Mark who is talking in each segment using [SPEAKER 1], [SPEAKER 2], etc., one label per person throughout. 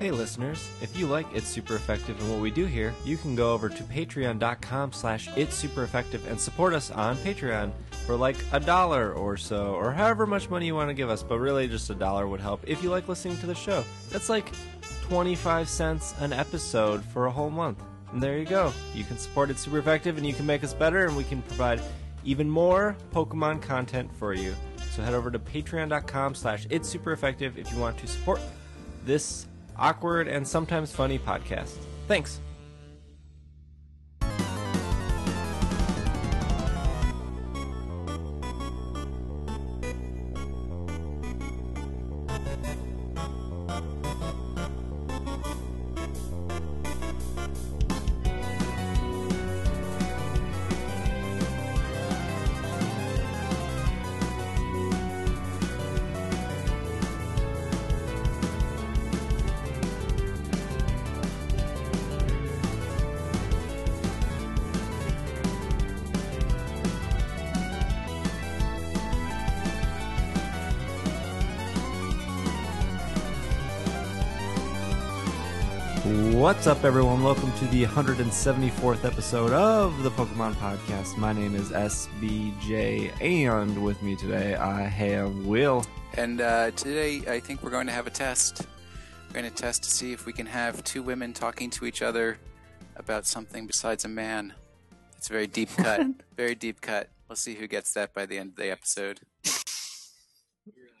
[SPEAKER 1] Hey listeners, if you like It's Super Effective and what we do here, you can go over to patreon.com slash it's super effective and support us on Patreon for like a dollar or so, or however much money you want to give us, but really just a dollar would help if you like listening to the show. That's like 25 cents an episode for a whole month. And there you go. You can support It's super effective and you can make us better and we can provide even more Pokemon content for you. So head over to patreon.com slash it's super effective if you want to support this awkward and sometimes funny podcast. Thanks. What's up, everyone? Welcome to the 174th episode of the Pokemon Podcast. My name is SBJ, and with me today I have Will.
[SPEAKER 2] And uh, today, I think we're going to have a test. We're going to test to see if we can have two women talking to each other about something besides a man. It's a very deep cut. very deep cut. We'll see who gets that by the end of the episode.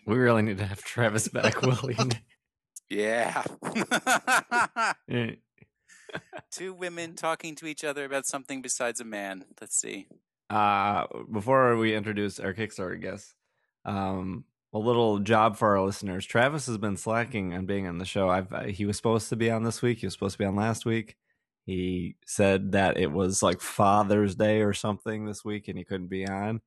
[SPEAKER 1] We really need to have Travis back, Will.
[SPEAKER 2] Yeah. Two women talking to each other about something besides a man. Let's see.
[SPEAKER 1] uh, before we introduce our Kickstarter guest, um, a little job for our listeners. Travis has been slacking on being on the show. I've uh, he was supposed to be on this week. He was supposed to be on last week. He said that it was like Father's Day or something this week, and he couldn't be on.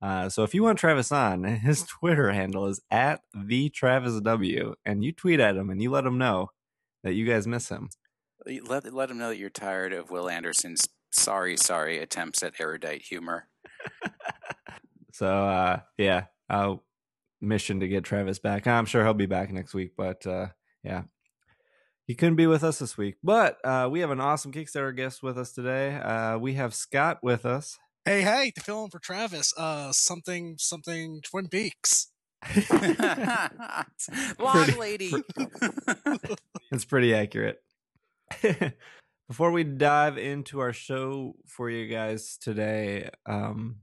[SPEAKER 1] Uh, so if you want Travis on, his Twitter handle is at the Travis W, and you tweet at him and you let him know that you guys miss him.
[SPEAKER 2] Let, let them know that you're tired of Will Anderson's sorry, sorry attempts at erudite humor.
[SPEAKER 1] So uh, yeah, uh, mission to get Travis back. I'm sure he'll be back next week, but uh, yeah, he couldn't be with us this week. But uh, we have an awesome Kickstarter guest with us today. Uh, we have Scott with us.
[SPEAKER 3] Hey, hey, to fill in for Travis, uh, something, something, Twin Peaks.
[SPEAKER 2] Long
[SPEAKER 1] Pretty-
[SPEAKER 2] lady.
[SPEAKER 1] It's pretty accurate. Before we dive into our show for you guys today, um,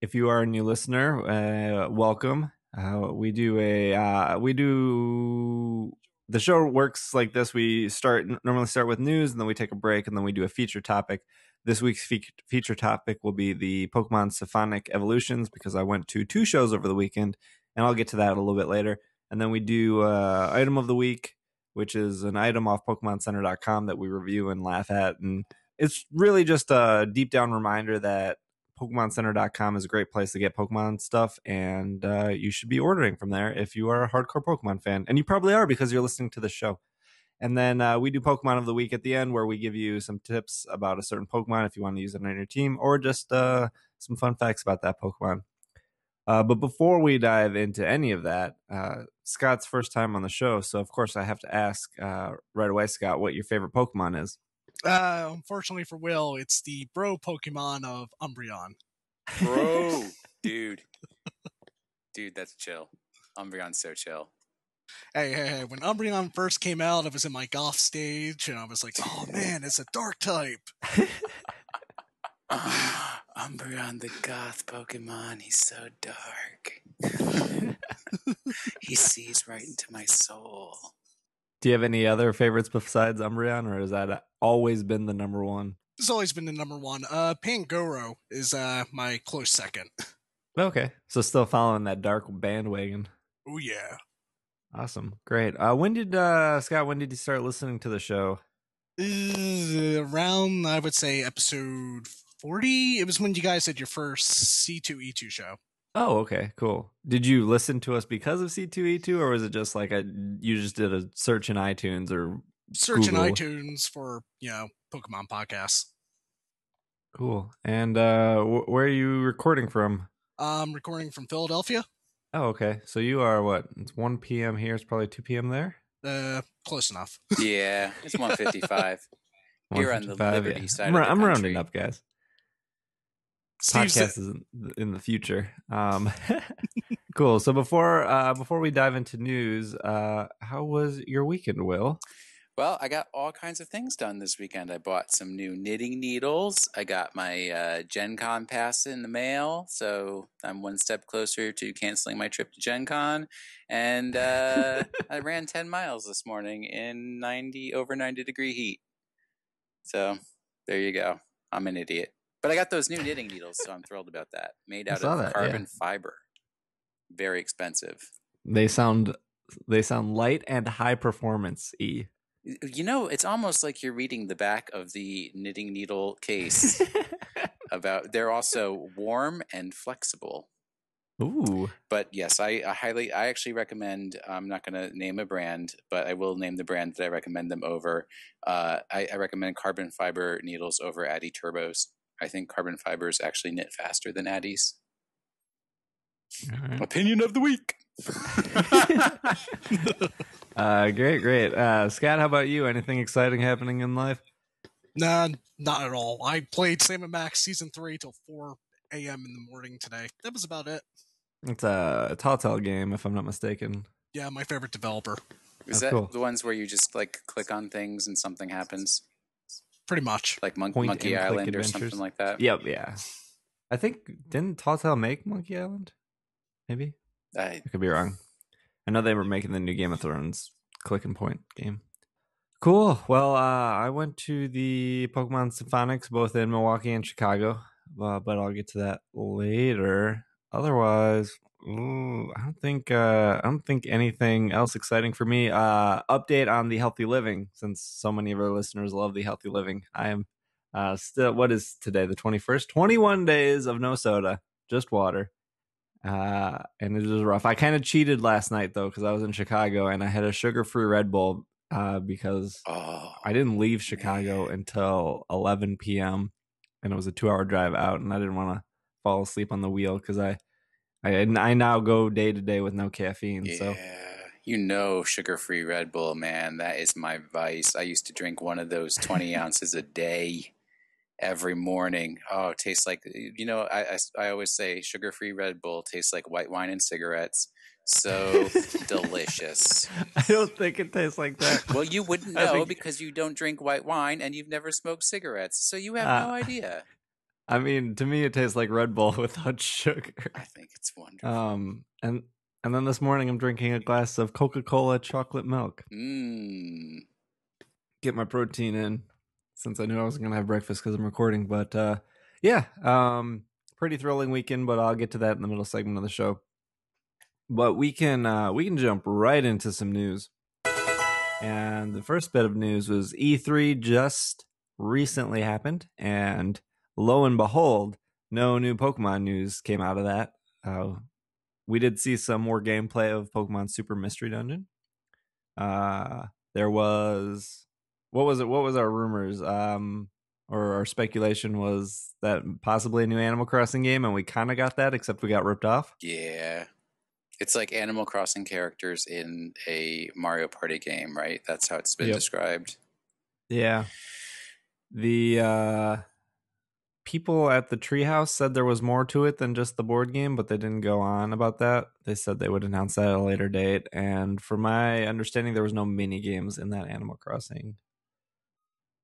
[SPEAKER 1] if you are a new listener, uh, welcome. Uh, we do a uh, we do the show works like this. We start normally start with news, and then we take a break, and then we do a feature topic. This week's fe- feature topic will be the Pokemon Symphonic Evolutions because I went to two shows over the weekend, and I'll get to that a little bit later. And then we do uh, item of the week, which is an item off PokemonCenter.com that we review and laugh at. And it's really just a deep down reminder that PokemonCenter.com is a great place to get Pokemon stuff, and uh, you should be ordering from there if you are a hardcore Pokemon fan. And you probably are because you're listening to the show. And then uh, we do Pokemon of the Week at the end where we give you some tips about a certain Pokemon if you want to use it on your team, or just uh, some fun facts about that Pokemon. Uh, but before we dive into any of that, uh, Scott's first time on the show, so of course I have to ask uh, right away, Scott, what your favorite Pokemon is.
[SPEAKER 3] Uh, unfortunately for Will, it's the bro Pokemon of Umbreon.
[SPEAKER 2] Bro. Dude. Dude, that's chill. Umbreon's so chill.
[SPEAKER 3] Hey, hey, hey! When Umbreon first came out, I was in my goth stage, and I was like, "Oh man, it's a dark type."
[SPEAKER 2] Umbreon, the goth Pokemon, he's so dark. he sees right into my soul.
[SPEAKER 1] Do you have any other favorites besides Umbreon, or has that always been the number one?
[SPEAKER 3] It's always been the number one. Uh, Pangoro is uh my close second.
[SPEAKER 1] Okay, so still following that dark bandwagon.
[SPEAKER 3] Oh yeah.
[SPEAKER 1] Awesome, great. Uh, when did uh, Scott? When did you start listening to the show?
[SPEAKER 3] Uh, around I would say episode forty. It was when you guys did your first C two E two show.
[SPEAKER 1] Oh, okay, cool. Did you listen to us because of C two E two, or was it just like a you just did a search in iTunes or
[SPEAKER 3] Search
[SPEAKER 1] Google.
[SPEAKER 3] in iTunes for you know Pokemon podcasts.
[SPEAKER 1] cool? And uh, wh- where are you recording from?
[SPEAKER 3] I'm recording from Philadelphia.
[SPEAKER 1] Oh, okay. So you are what? It's one p.m. here. It's probably two p.m. there.
[SPEAKER 3] Uh, close enough.
[SPEAKER 2] Yeah, it's 155. Here on the
[SPEAKER 1] 155,
[SPEAKER 2] Liberty
[SPEAKER 1] yeah.
[SPEAKER 2] side
[SPEAKER 1] I'm,
[SPEAKER 2] of
[SPEAKER 1] ra-
[SPEAKER 2] the
[SPEAKER 1] I'm rounding up, guys.
[SPEAKER 3] Steve's
[SPEAKER 1] Podcast is in, in the future. Um, cool. So before uh, before we dive into news, uh, how was your weekend, Will?
[SPEAKER 2] Well, I got all kinds of things done this weekend. I bought some new knitting needles. I got my uh, Gen Con pass in the mail, so I'm one step closer to canceling my trip to Gen Con. And uh, I ran 10 miles this morning in 90 over 90 degree heat. So there you go. I'm an idiot. But I got those new knitting needles, so I'm thrilled about that. Made out of
[SPEAKER 1] that, yeah.
[SPEAKER 2] carbon fiber. Very expensive.
[SPEAKER 1] They sound they sound light and high performance. E.
[SPEAKER 2] You know, it's almost like you're reading the back of the knitting needle case. about they're also warm and flexible
[SPEAKER 1] Ooh,
[SPEAKER 2] but yes I, I highly i actually recommend i'm not going to name a brand but i will name the brand that i recommend them over uh, I, I recommend carbon fiber needles over addi turbos i think carbon fibers actually knit faster than addies
[SPEAKER 1] All right.
[SPEAKER 2] opinion of the week
[SPEAKER 1] uh, great, great. Uh, Scott, how about you? Anything exciting happening in life?
[SPEAKER 3] Nah, not at all. I played Sam and Max season three till four a.m. in the morning today. That was about it.
[SPEAKER 1] It's a, a Telltale game, if I'm not mistaken.
[SPEAKER 3] Yeah, my favorite developer.
[SPEAKER 2] is
[SPEAKER 1] That's
[SPEAKER 2] that
[SPEAKER 1] cool.
[SPEAKER 2] the ones where you just like click on things and something happens
[SPEAKER 3] Pretty much.
[SPEAKER 2] like Mon-
[SPEAKER 1] Point
[SPEAKER 2] monkey
[SPEAKER 1] and click
[SPEAKER 2] island or
[SPEAKER 1] adventures.
[SPEAKER 2] something like that
[SPEAKER 1] Yep, yeah. I think didn't Telltale make Monkey Island? Maybe
[SPEAKER 2] I,
[SPEAKER 1] I could be wrong. I know they were making the new Game of Thrones click and point game. Cool. Well, uh, I went to the Pokemon Symphonics both in Milwaukee and Chicago, uh, but I'll get to that later. Otherwise, ooh, I don't think uh, I don't think anything else exciting for me. Uh, update on the healthy living, since so many of our listeners love the healthy living. I am uh, still. What is today? The twenty first. Twenty one days of no soda, just water uh and it was rough i kind of cheated last night though because i was in chicago and i had a sugar-free red bull uh because
[SPEAKER 2] oh
[SPEAKER 1] i didn't leave chicago
[SPEAKER 2] man.
[SPEAKER 1] until 11 p.m and it was a two-hour drive out and i didn't want to fall asleep on the wheel because I, I i now go day to day with no caffeine
[SPEAKER 2] Yeah,
[SPEAKER 1] so
[SPEAKER 2] you know, sugar free Red Bull, man. That is my vice. I used to drink one of those 20 ounces a day every morning. Oh, it tastes like, you know, I, I, I always say sugar free Red Bull tastes like white wine and cigarettes. So delicious.
[SPEAKER 1] i don't think it tastes like that
[SPEAKER 2] Well, you wouldn't know
[SPEAKER 1] think-
[SPEAKER 2] because you don't drink white wine and you've never smoked cigarettes. So you have
[SPEAKER 1] Uh,
[SPEAKER 2] no idea.
[SPEAKER 1] I mean to me it tastes like red bull without sugar
[SPEAKER 2] I think it's wonderful.
[SPEAKER 1] um and and then this morning i'm drinking a glass of coca-cola chocolate milk
[SPEAKER 2] Mmm.
[SPEAKER 1] get my protein in since I knew I wasn't gonna have breakfast because I'm recording. But uh, yeah, um, pretty thrilling weekend. But I'll get to that in the middle segment of the show. But we can uh, we can jump right into some news. And the first bit of news was E3 just recently happened, and lo and behold, no new Pokemon news came out of that. Uh, we did see some more gameplay of Pokemon Super Mystery Dungeon. Uh, there was what was it? What was our rumors? Um, or our speculation was that possibly a new Animal Crossing game, and we kind of got that, except we got ripped off.
[SPEAKER 2] Yeah. It's like Animal Crossing characters in a Mario Party game, right? That's how it's been
[SPEAKER 1] Yep.
[SPEAKER 2] described.
[SPEAKER 1] Yeah. The uh people at the treehouse said there was more to it than just the board game, but they didn't go on about that. They said they would announce that at a later date. And from my understanding, there was no mini games in that Animal Crossing.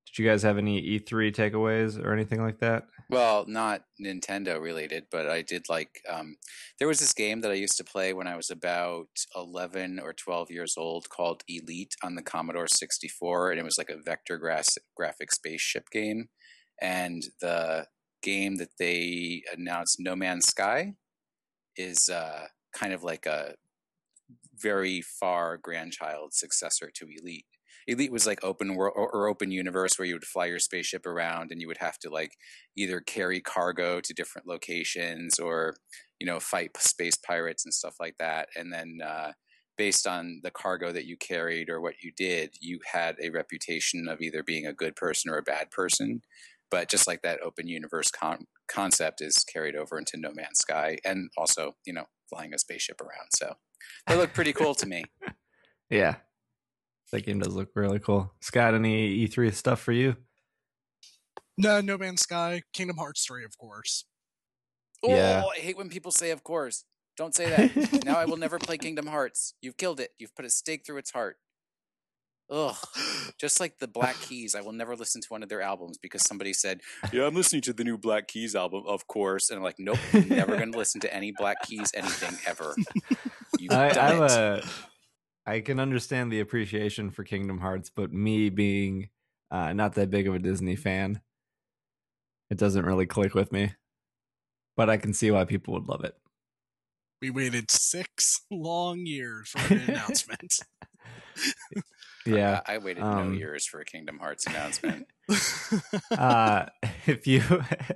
[SPEAKER 1] Did you guys have any E3 takeaways or anything like that?
[SPEAKER 2] Well, not Nintendo related, but I did like. Um, there was this game that I used to play when I was about 11 or 12 years old called Elite on the Commodore 64, and it was like a vector gra- graphic spaceship game. And the game that they announced, No Man's Sky, is uh, kind of like a very far grandchild successor to Elite. Elite was like open world or, open universe where you would fly your spaceship around and you would have to like either carry cargo to different locations or you know fight space pirates and stuff like that. And then uh, based on the cargo that you carried or what you did, you had a reputation of either being a good person or a bad person. But just like that open universe con- concept is carried over into No Man's Sky and also you know flying a spaceship around. So they look pretty cool to me.
[SPEAKER 1] Yeah. That game does look really cool. Scott, any E3 stuff for you?
[SPEAKER 3] No, No Man's Sky, Kingdom Hearts 3, of course.
[SPEAKER 1] Oh, yeah.
[SPEAKER 2] Oh, I hate when people say, "Of course." Don't say that. now I will never play Kingdom Hearts. You've killed it. You've put a stake through its heart. Ugh. Just like the Black Keys, I will never listen to one of their albums because somebody said, "Yeah, I'm listening to the new Black Keys album, of course." And I'm like, "Nope, I'm never going to listen to any Black Keys anything ever." You've
[SPEAKER 1] I,
[SPEAKER 2] done
[SPEAKER 1] I'm
[SPEAKER 2] it.
[SPEAKER 1] a, I can understand the appreciation for Kingdom Hearts, but me being uh, not that big of a Disney fan, it doesn't really click with me. But I can see why people would love it.
[SPEAKER 3] We waited six long years for an announcement.
[SPEAKER 1] Yeah.
[SPEAKER 2] I, I waited
[SPEAKER 1] um,
[SPEAKER 2] no years for a Kingdom Hearts announcement.
[SPEAKER 1] uh, if you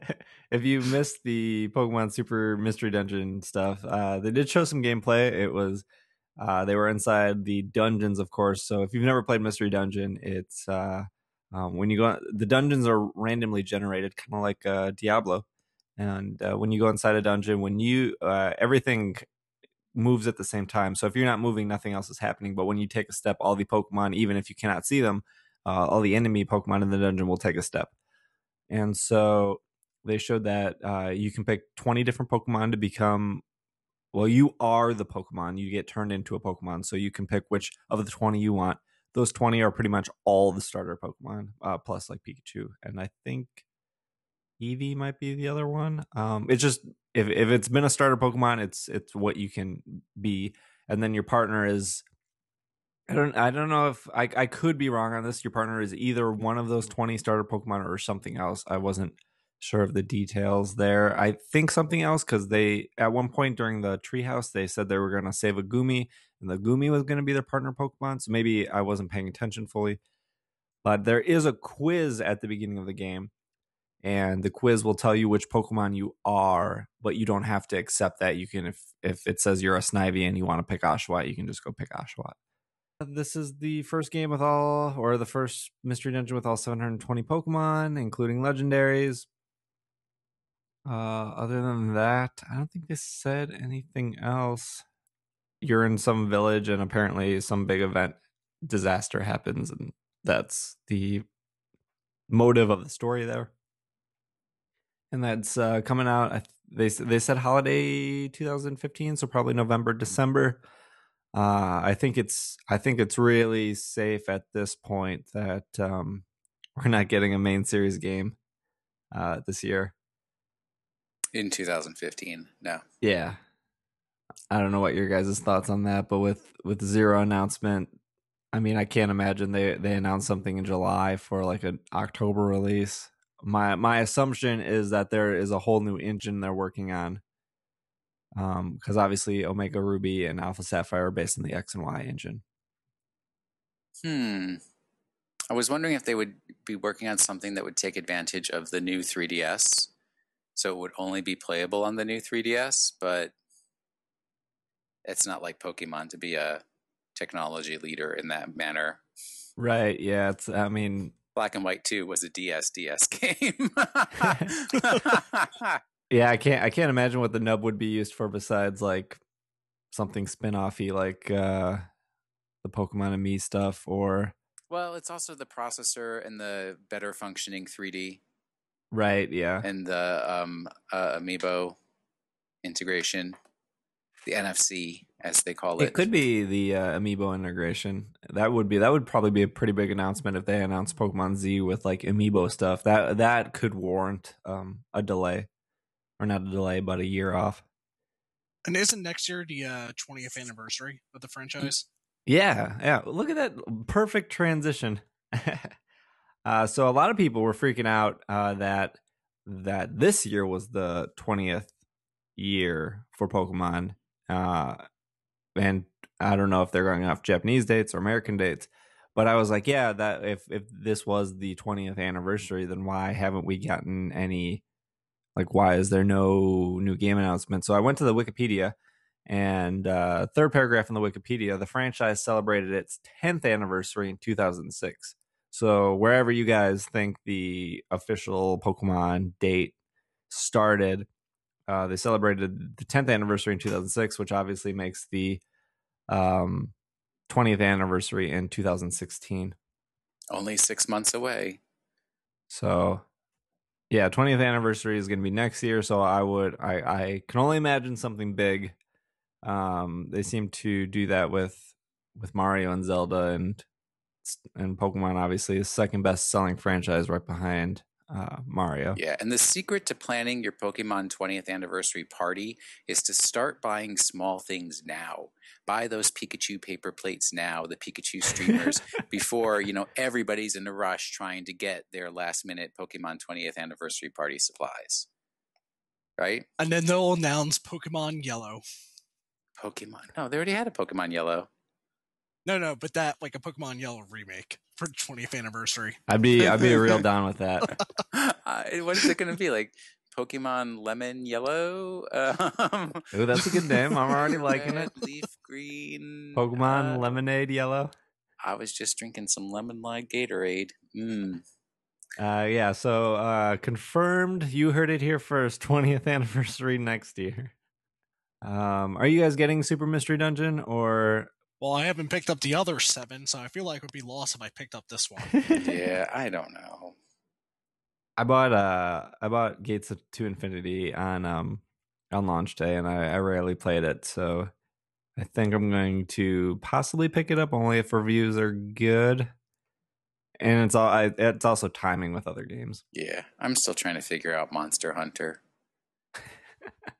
[SPEAKER 1] if you missed the Pokemon Super Mystery Dungeon stuff, uh, they did show some gameplay. It was uh, they were inside the dungeons, of course. So if you've never played Mystery Dungeon, it's uh, um, when you go the dungeons are randomly generated, kind of like uh, Diablo. And uh, when you go inside a dungeon, when you uh, everything moves at the same time. So if you're not moving, nothing else is happening. But when you take a step, all the Pokemon, even if you cannot see them, uh, all the enemy Pokemon in the dungeon will take a step. And so they showed that uh, you can pick 20 different Pokemon to become. Well, you are the Pokemon. You get turned into a Pokemon. So you can pick which of the 20 you want. Those 20 are pretty much all the starter Pokemon, uh, plus like Pikachu. And I think Eevee might be the other one. Um, it's just if if it's been a starter Pokemon, it's it's what you can be, and then your partner is. I don't I don't know if I I could be wrong on this. Your partner is either one of those twenty starter Pokemon or something else. I wasn't sure of the details there. I think something else because they at one point during the treehouse they said they were going to save a Gumi and the Gumi was going to be their partner Pokemon. So maybe I wasn't paying attention fully. But there is a quiz at the beginning of the game and the quiz will tell you which Pokemon you are, but you don't have to accept that. You can, if if it says you're a Snivy and you want to pick Oshawott, you can just go pick Oshawott. This is the first game with all, or the first mystery dungeon with all 720 Pokemon, including legendaries. Uh, other than that, I don't think they said anything else. You're in some village, and apparently some big event disaster happens, and that's the motive of the story there and that's uh, coming out. They they said holiday 2015, so probably November December. Uh, I think it's I think it's really safe at this point that um, we're not getting a main series game uh, this year.
[SPEAKER 2] In 2015, no.
[SPEAKER 1] Yeah, I don't know what your guys' thoughts on that, but with with zero announcement, I mean, I can't imagine they they announced something in July for like an October release. My my assumption is that there is a whole new engine they're working on, um, because obviously Omega Ruby and Alpha Sapphire are based on the X and Y engine.
[SPEAKER 2] Hmm. I was wondering if they would be working on something that would take advantage of the new 3DS, so it would only be playable on the new 3DS. But it's not like Pokemon to be a technology leader in that manner.
[SPEAKER 1] Right? Yeah. It's. I mean,
[SPEAKER 2] Black and White 2 was a DS DS game.
[SPEAKER 1] yeah. I can't. I can't imagine what the nub would be used for besides like something spin-offy like uh the Pokemon and Me stuff or
[SPEAKER 2] well, it's also the processor and the better functioning 3D
[SPEAKER 1] right. Yeah.
[SPEAKER 2] and the um, uh, Amiibo integration, the NFC as they call it.
[SPEAKER 1] It could be the uh, amiibo integration. That would be that would probably be a pretty big announcement if they announced Pokemon Z with like amiibo stuff. That that could warrant um, a delay, or not a delay, but a year off.
[SPEAKER 3] and isn't next year the uh, 20th anniversary of the franchise?
[SPEAKER 1] Yeah, yeah. Look at that perfect transition. uh, so a lot of people were freaking out uh, that that this year was the twentieth year for Pokemon, uh, and I don't know if they're going off Japanese dates or American dates. But I was like, yeah, that if if this was the twentieth anniversary, then why haven't we gotten any? Like, why is there no new game announcement? So I went to the Wikipedia, and uh, third paragraph in the Wikipedia, the franchise celebrated its 10th anniversary in 2006. So wherever you guys think the official Pokemon date started, uh, they celebrated the 10th anniversary in 2006, which obviously makes the um, 20th anniversary in 2016.
[SPEAKER 2] Only six months away.
[SPEAKER 1] So, yeah, 20th anniversary is going to be next year. So I would, I, I can only imagine something big. Um, they seem to do that with with Mario and Zelda and and Pokemon. Obviously, is second best selling franchise right behind uh, Mario.
[SPEAKER 2] Yeah, and the secret to planning your Pokemon 20th anniversary party is to start buying small things now. Buy those Pikachu paper plates now, the Pikachu streamers, before you know everybody's in a rush trying to get their last minute Pokemon 20th anniversary party supplies. Right?
[SPEAKER 3] And then they'll announce Pokemon Yellow.
[SPEAKER 2] Pokemon. No, they already had a Pokemon Yellow.
[SPEAKER 3] No, no, but that like a Pokemon Yellow remake for 20th anniversary.
[SPEAKER 1] I'd be I'd be real down with that.
[SPEAKER 2] uh, what is it going to be like? Pokemon Lemon Yellow. Um,
[SPEAKER 1] Ooh, that's a good name. I'm already liking it.
[SPEAKER 2] Leaf Green.
[SPEAKER 1] Pokemon
[SPEAKER 2] uh,
[SPEAKER 1] Lemonade Yellow.
[SPEAKER 2] I was just drinking some lemon lime Gatorade. Mm.
[SPEAKER 1] Uh, yeah. So uh, confirmed. You heard it here first. 20th anniversary next year. Um, are you guys getting Super Mystery Dungeon or?
[SPEAKER 3] Well, I haven't picked up the other seven, so I feel like it would be lost if I picked up this one.
[SPEAKER 2] Yeah, I don't know.
[SPEAKER 1] I bought uh I bought Gates of to Infinity on um on launch day and I, I rarely played it, so I think I'm going to possibly pick it up only if reviews are good. And it's all I, it's also timing with other games.
[SPEAKER 2] Yeah, I'm still trying to figure out Monster Hunter.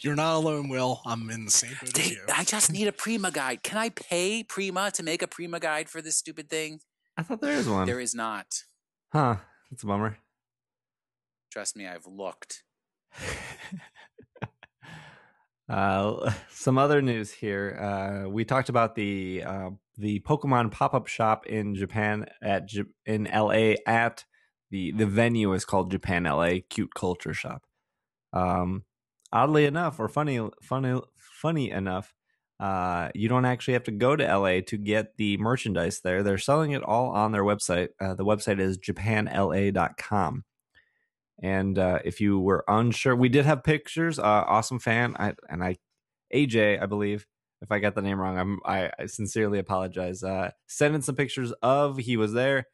[SPEAKER 3] You're not alone, Will. I'm in the same boat as you.
[SPEAKER 2] I just need a Prima guide. Can I pay Prima to make a Prima guide for this stupid thing?
[SPEAKER 1] I thought there is one.
[SPEAKER 2] There is not.
[SPEAKER 1] Huh. That's a bummer.
[SPEAKER 2] Trust me, I've looked.
[SPEAKER 1] uh, some other news here. Uh, we talked about the uh, the Pokemon pop up shop in Japan at J- in LA at the the venue is called Japan LA Cute Culture Shop. Um, oddly enough, or funny funny funny enough, uh, you don't actually have to go to LA to get the merchandise there. They're selling it all on their website. Uh, the website is japanla.com. And uh, if you were unsure, we did have pictures. Uh, awesome fan, I, and I, AJ, I believe. If I got the name wrong, I'm, I, I sincerely apologize. Uh, sent in some pictures of he was there.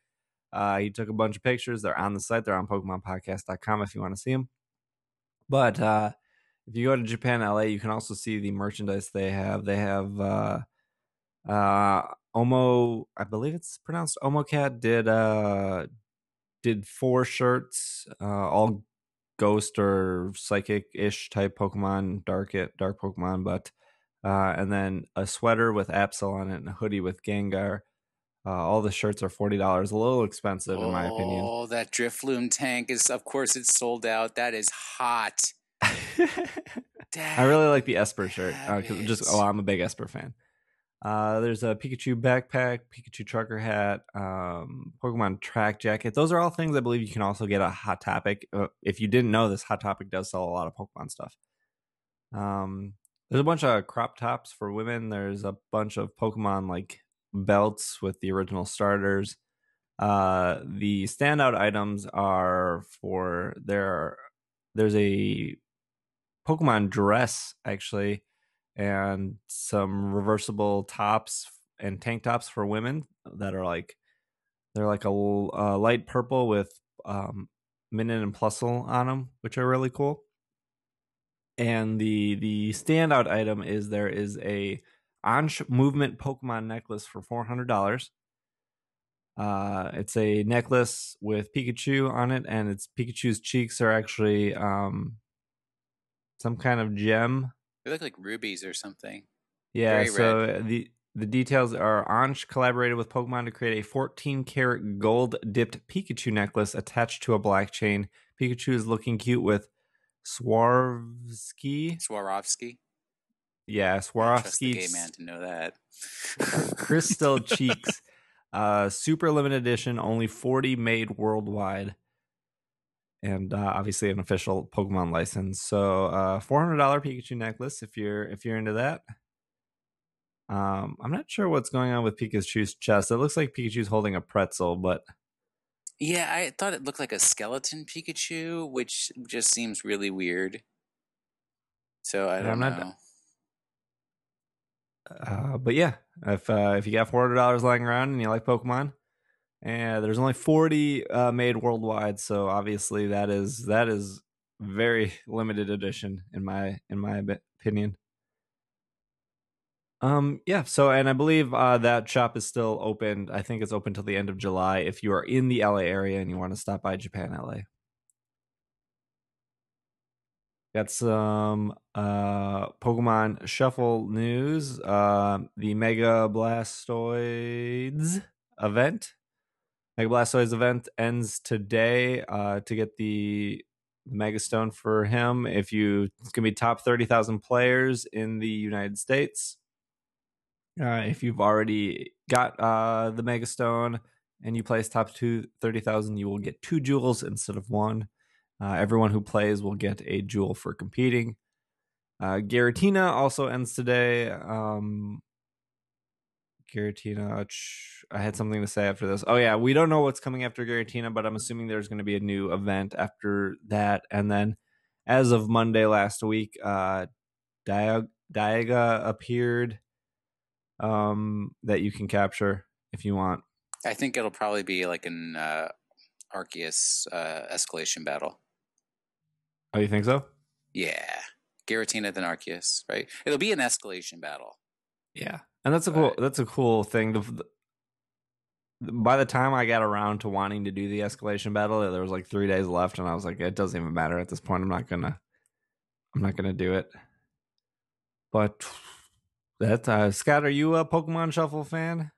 [SPEAKER 1] Uh, he took a bunch of pictures. They're on the site. They're on PokemonPodcast.com if you want to see them. But uh, if you go to Japan LA, you can also see the merchandise they have. They have uh, uh, Omo, I believe it's pronounced Omocat. Did uh, did four shirts, uh, all ghost or psychic ish type Pokemon, dark it, dark Pokemon, but uh, and then a sweater with Absol on it and a hoodie with Gengar. Uh, all the shirts are forty dollars, a little expensive in my opinion.
[SPEAKER 2] Oh, that Drifloon tank is, of course, it's sold out. That is hot.
[SPEAKER 1] I really like the Esper shirt because just oh, I'm a big Esper fan. Uh, there's a Pikachu backpack, Pikachu trucker hat, um, Pokemon track jacket. Those are all things I believe you can also get a Hot Topic. Uh, if you didn't know this, Hot Topic does sell a lot of Pokemon stuff. Um, there's a bunch of crop tops for women. There's a bunch of Pokemon like belts with the original starters. Uh, the standout items are for there. There's a Pokemon dress actually, and some reversible tops and tank tops for women that are like they're like a uh, light purple with um, and Plusle on them, which are really cool. And the the standout item is there is a Ansh movement Pokemon necklace for four hundred dollars. Uh, it's a necklace with Pikachu on it, and its Pikachu's cheeks are actually um, some kind of gem.
[SPEAKER 2] They look like rubies or something.
[SPEAKER 1] Yeah,
[SPEAKER 2] Very
[SPEAKER 1] so the the details are Ansh collaborated with Pokemon to create a 14 karat gold dipped Pikachu necklace attached to a black chain. Pikachu is looking cute with Swarovski.
[SPEAKER 2] Swarovski.
[SPEAKER 1] Yeah,
[SPEAKER 2] I trust the
[SPEAKER 1] Swarovski
[SPEAKER 2] gay man to know that.
[SPEAKER 1] crystal cheeks. Uh, super limited edition, only 40 made worldwide. And uh, obviously an official Pokemon license. So uh, $400 Pikachu necklace if you're if you're into that. Um, I'm not sure what's going on with Pikachu's chest. It looks like Pikachu's holding a pretzel, but
[SPEAKER 2] Yeah, I thought it looked like a skeleton Pikachu, which just seems really weird. So I don't
[SPEAKER 1] I'm not-
[SPEAKER 2] know.
[SPEAKER 1] Uh, but yeah, if uh, if you got four hundred dollars lying around and you like Pokemon, and there's only forty uh, made worldwide, so obviously that is that is very limited edition in my in my opinion. Um yeah, so and I believe uh that shop is still open. I think it's open till the end of July if you are in the LA area and you want to stop by Japan LA. Got some uh Pokemon Shuffle news. Uh the Mega Blastoise event. Mega Blastoise event ends today uh to get the Megastone for him. If you it's gonna be top thirty thousand players in the United States. Uh, if you've already got uh, the Megastone and you place top two, 30,000, you will get two jewels instead of one. Uh, everyone who plays will get a jewel for competing. Uh, Giratina also ends today. Um, Giratina, I had something to say after this. Oh, yeah, we don't know what's coming after Giratina, but I'm assuming there's going to be a new event after that. And then as of Monday last week, uh, Dialga appeared um, that you can capture if you want.
[SPEAKER 2] I think it'll probably be like an uh, Arceus uh, escalation battle.
[SPEAKER 1] Oh, you think so?
[SPEAKER 2] Yeah, Giratina than Arceus, right? It'll be an escalation battle.
[SPEAKER 1] Yeah, and that's a cool. But, that's a cool thing. The, by the time I got around to wanting to do the escalation battle, there was like three days left, and I was like, it doesn't even matter at this point. I'm not gonna. I'm not gonna do it. But that uh, Scott, are you a Pokemon Shuffle fan?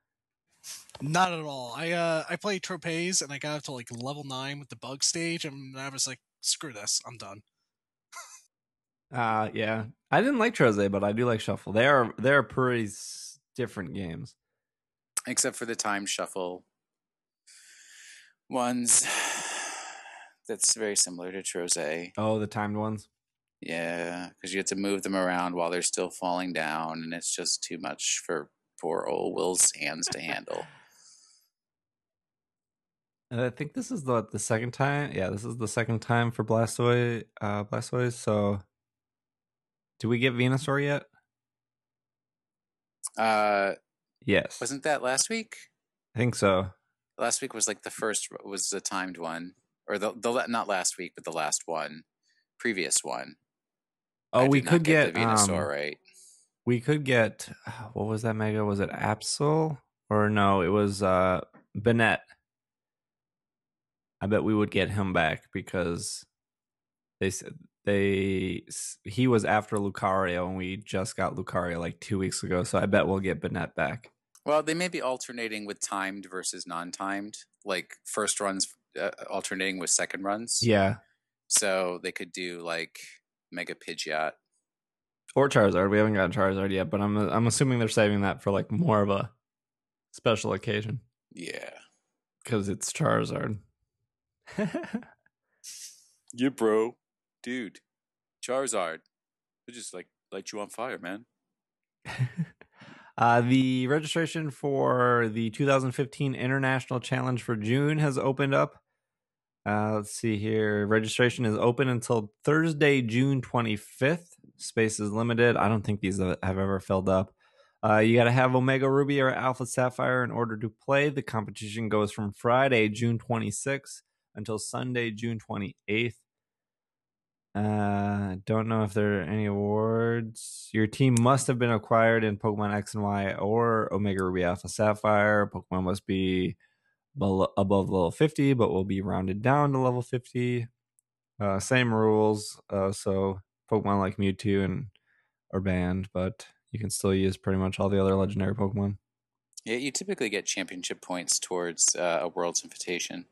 [SPEAKER 3] Not at all. I uh I played Trozei and I got up to like level nine with the bug stage, and I was like, screw this, I'm done.
[SPEAKER 1] uh yeah. I didn't like Trozei, but I do like Shuffle. They are they are pretty different games.
[SPEAKER 2] Except for the time shuffle ones. That's very similar to Trozei.
[SPEAKER 1] Oh, the timed ones.
[SPEAKER 2] Yeah, because you have to move them around while they're still falling down, and it's just too much for poor old Will's hands to handle.
[SPEAKER 1] And I think this is the the second time. Yeah, this is the second time for Blastoise. Uh, Blastoise. So, do we get Venusaur yet?
[SPEAKER 2] Uh,
[SPEAKER 1] yes.
[SPEAKER 2] Wasn't that last week?
[SPEAKER 1] I think so.
[SPEAKER 2] Last week was like the first was the timed one, or the the not last week, but the last one, previous one.
[SPEAKER 1] Oh, I we could get, get
[SPEAKER 2] Venusaur um, right.
[SPEAKER 1] We could get what was that mega? Was it Absol or no? It was uh Banette. I bet we would get him back because they said they he was after Lucario and we just got Lucario like two weeks ago. So I bet we'll get Banette back.
[SPEAKER 2] Well, they may be alternating with timed versus non-timed, like first runs uh, alternating with second runs.
[SPEAKER 1] Yeah.
[SPEAKER 2] So they could do like Mega Pidgeot.
[SPEAKER 1] Or Charizard. We haven't gotten Charizard yet, but I'm I'm assuming they're saving that for like more of a special occasion.
[SPEAKER 2] Yeah.
[SPEAKER 1] Because it's Charizard.
[SPEAKER 2] yeah, bro. Dude. Charizard. They just like light you on fire, man.
[SPEAKER 1] uh, the registration for the 2015 International Challenge for June has opened up. Uh, let's see here. Registration is open until Thursday, June 25th. Space is limited. I don't think these have ever filled up. Uh, you got to have Omega Ruby or Alpha Sapphire in order to play. The competition goes from Friday, June 26th until Sunday, June 28th. Uh, don't know if there are any awards. Your team must have been acquired in Pokemon X and Y or Omega Ruby Alpha Sapphire. Pokemon must be below, above level 50, but will be rounded down to level 50. Uh, same rules. Uh, so Pokemon like Mewtwo and are banned, but you can still use pretty much all the other legendary Pokemon.
[SPEAKER 2] Yeah, you typically get championship points towards uh, a World's Invitation.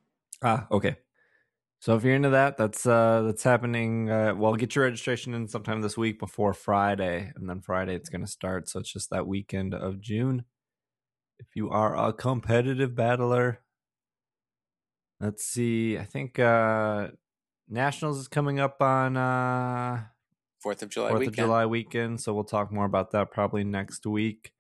[SPEAKER 1] Ah, okay. So if you're into that, that's uh that's happening. Uh, well, get your registration in sometime this week before Friday, and then Friday it's going to start. So it's just that weekend of June. If you are a competitive battler, Let's see. I think uh Nationals is coming up on uh
[SPEAKER 2] Fourth of July
[SPEAKER 1] Fourth
[SPEAKER 2] weekend.
[SPEAKER 1] of July weekend, so we'll talk more about that probably next week.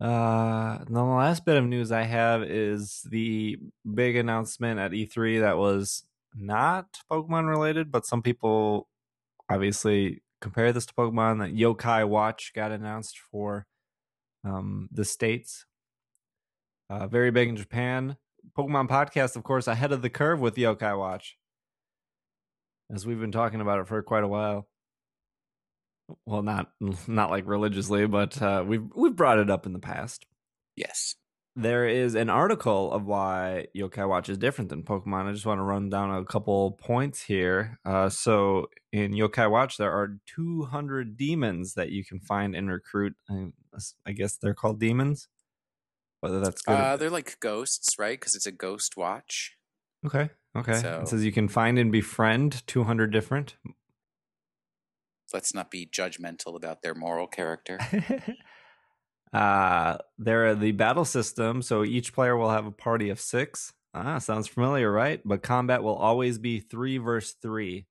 [SPEAKER 1] Uh, then the last bit of news I have is the big announcement at E3 that was not Pokemon related, but some people obviously compare this to Pokemon. That Yokai Watch got announced for um, the states. Uh, very big in Japan. Pokemon podcast, of course, ahead of the curve with Yokai Watch, as we've been talking about it for quite a while. Well, not not like religiously, but uh, we've we've brought it up in the past.
[SPEAKER 2] Yes.
[SPEAKER 1] There is an article of why Yokai Watch is different than Pokemon. I just want to run down a couple points here. Uh, so, in Yokai Watch, there are 200 demons that you can find and recruit. I guess they're called demons. Whether that's good.
[SPEAKER 2] Uh, they're like ghosts, right? Because it's a ghost watch.
[SPEAKER 1] Okay. Okay.
[SPEAKER 2] So-
[SPEAKER 1] It says you can find and befriend 200 different.
[SPEAKER 2] Let's not be judgmental about their moral character.
[SPEAKER 1] uh, there are the battle system. So each player will have a party of six. Ah, sounds familiar, right? But combat will always be three versus three.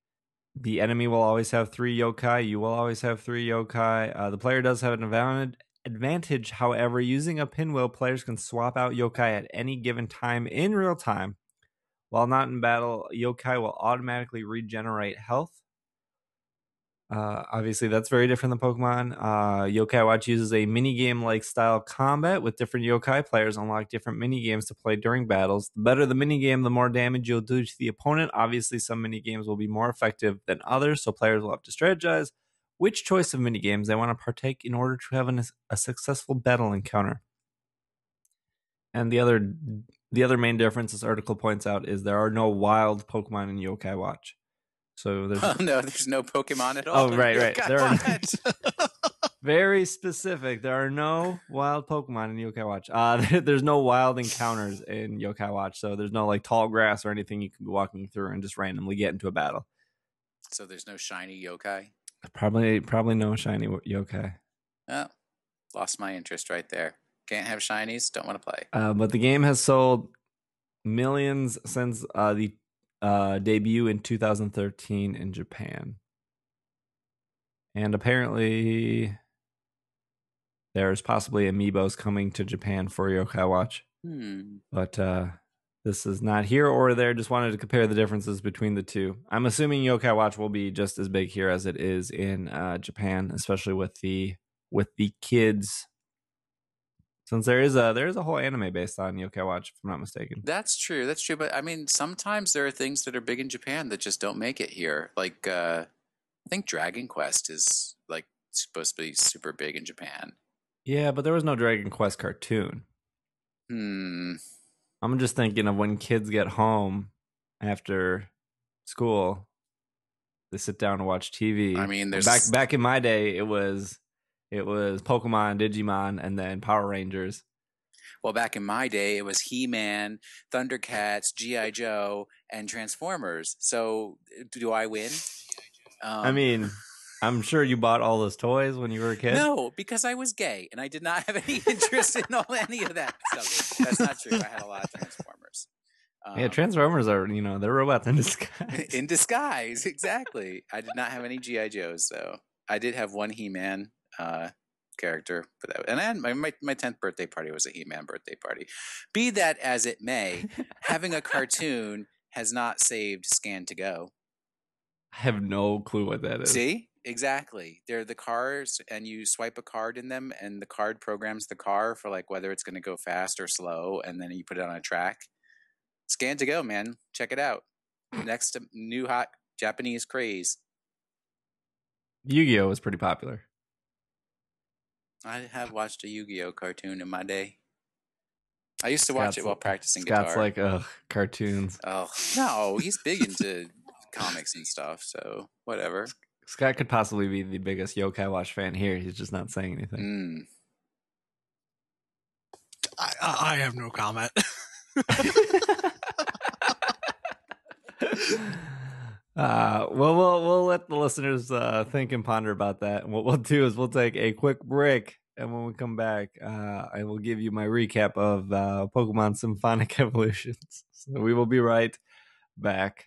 [SPEAKER 1] The enemy will always have three yokai. You will always have three yokai. Uh, the player does have an. Advantage, however, using a pinwheel, players can swap out yokai at any given time in real time. While not in battle, yokai will automatically regenerate health. Uh, obviously, that's very different than Pokemon. Uh, yokai Watch uses a minigame like style combat with different yokai. Players unlock different minigames to play during battles. The better the minigame, the more damage you'll do to the opponent. Obviously, some minigames will be more effective than others, so players will have to strategize which choice of minigames they want to partake in order to have an, a successful battle encounter. And the other the other main difference this article points out is there are no wild Pokemon in Yokai Watch. So there's
[SPEAKER 2] oh no, there's no Pokemon at all.
[SPEAKER 1] Oh, right, right. There are- very specific. There are no wild Pokemon in Yokai Watch. Uh, there's no wild encounters in Yokai Watch, so there's no like tall grass or anything you can be walking through and just randomly get into a battle.
[SPEAKER 2] so there's no shiny yokai.
[SPEAKER 1] Probably, probably no shiny yokai.
[SPEAKER 2] Oh, lost my interest right there. Can't have shinies. Don't want to play.
[SPEAKER 1] Uh, but the game has sold millions since uh, the uh, debut in 2013 in Japan. And apparently, there's possibly amiibos coming to Japan for Yokai Watch.
[SPEAKER 2] Hmm.
[SPEAKER 1] But uh, this is not here or there. Just wanted to compare the differences between the two. I'm assuming Yokai Watch will be just as big here as it is in uh, Japan, especially with the with the kids. Since there is a there is a whole anime based on Yokai Watch, if I'm not mistaken.
[SPEAKER 2] That's true. That's true. But I mean, sometimes there are things that are big in Japan that just don't make it here. Like, uh, I think Dragon Quest is like supposed to be super big in Japan.
[SPEAKER 1] Yeah, but there was no Dragon Quest cartoon.
[SPEAKER 2] Hmm.
[SPEAKER 1] I'm just thinking of when kids get home after school, they sit down to watch TV.
[SPEAKER 2] I mean, there's
[SPEAKER 1] back back in my day, it was it was Pokemon, Digimon, and then Power Rangers.
[SPEAKER 2] Well, back in my day, it was He Man, Thundercats, G.I. Joe, and Transformers. So, do I win? Um,
[SPEAKER 1] I mean, I'm sure you bought all those toys when you were a kid.
[SPEAKER 2] no, because I was gay and I did not have any interest in all any of that stuff. That's not true. I had a lot of Transformers.
[SPEAKER 1] yeah,
[SPEAKER 2] Um,
[SPEAKER 1] Transformers are you know they're robots in disguise.
[SPEAKER 2] in disguise, exactly. I did not have any GI Joes, though. I did have one He Man uh, character, but that, and I had my my my tenth birthday party was a He Man birthday party. Be that as it may, having a cartoon has not saved Scan to Go.
[SPEAKER 1] I have no clue what that is.
[SPEAKER 2] See, exactly. They're the cars, and you swipe a card in them, and the card programs the car for like whether it's going to go fast or slow, and then you put it on a track. Scan to go, man. Check it out. Next new hot Japanese craze.
[SPEAKER 1] Yu-Gi-Oh was pretty popular.
[SPEAKER 2] I have watched a Yu-Gi-Oh cartoon in my day. I used to watch
[SPEAKER 1] Scott's
[SPEAKER 2] it while practicing
[SPEAKER 1] Scott's
[SPEAKER 2] guitar.
[SPEAKER 1] like, ugh, cartoons.
[SPEAKER 2] oh no, he's big into comics and stuff. So whatever.
[SPEAKER 1] Scott could possibly be the biggest Yokai Watch fan here. He's just not saying anything.
[SPEAKER 2] Mm.
[SPEAKER 3] I, I I have no comment.
[SPEAKER 1] uh, well, we'll we'll let the listeners uh, think and ponder about that. And what we'll do is we'll take a quick break, and when we come back, uh, I will give you my recap of uh, Pokemon Symphonic Evolutions. So we will be right back.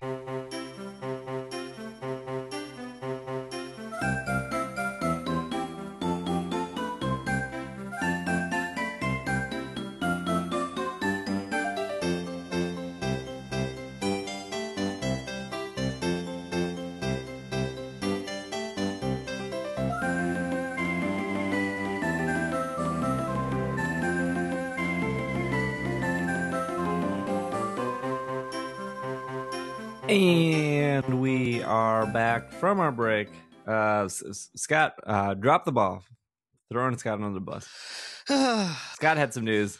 [SPEAKER 1] Back from our break. Uh, Scott, uh, drop the ball. Throwing Scott under the bus. Scott had some news.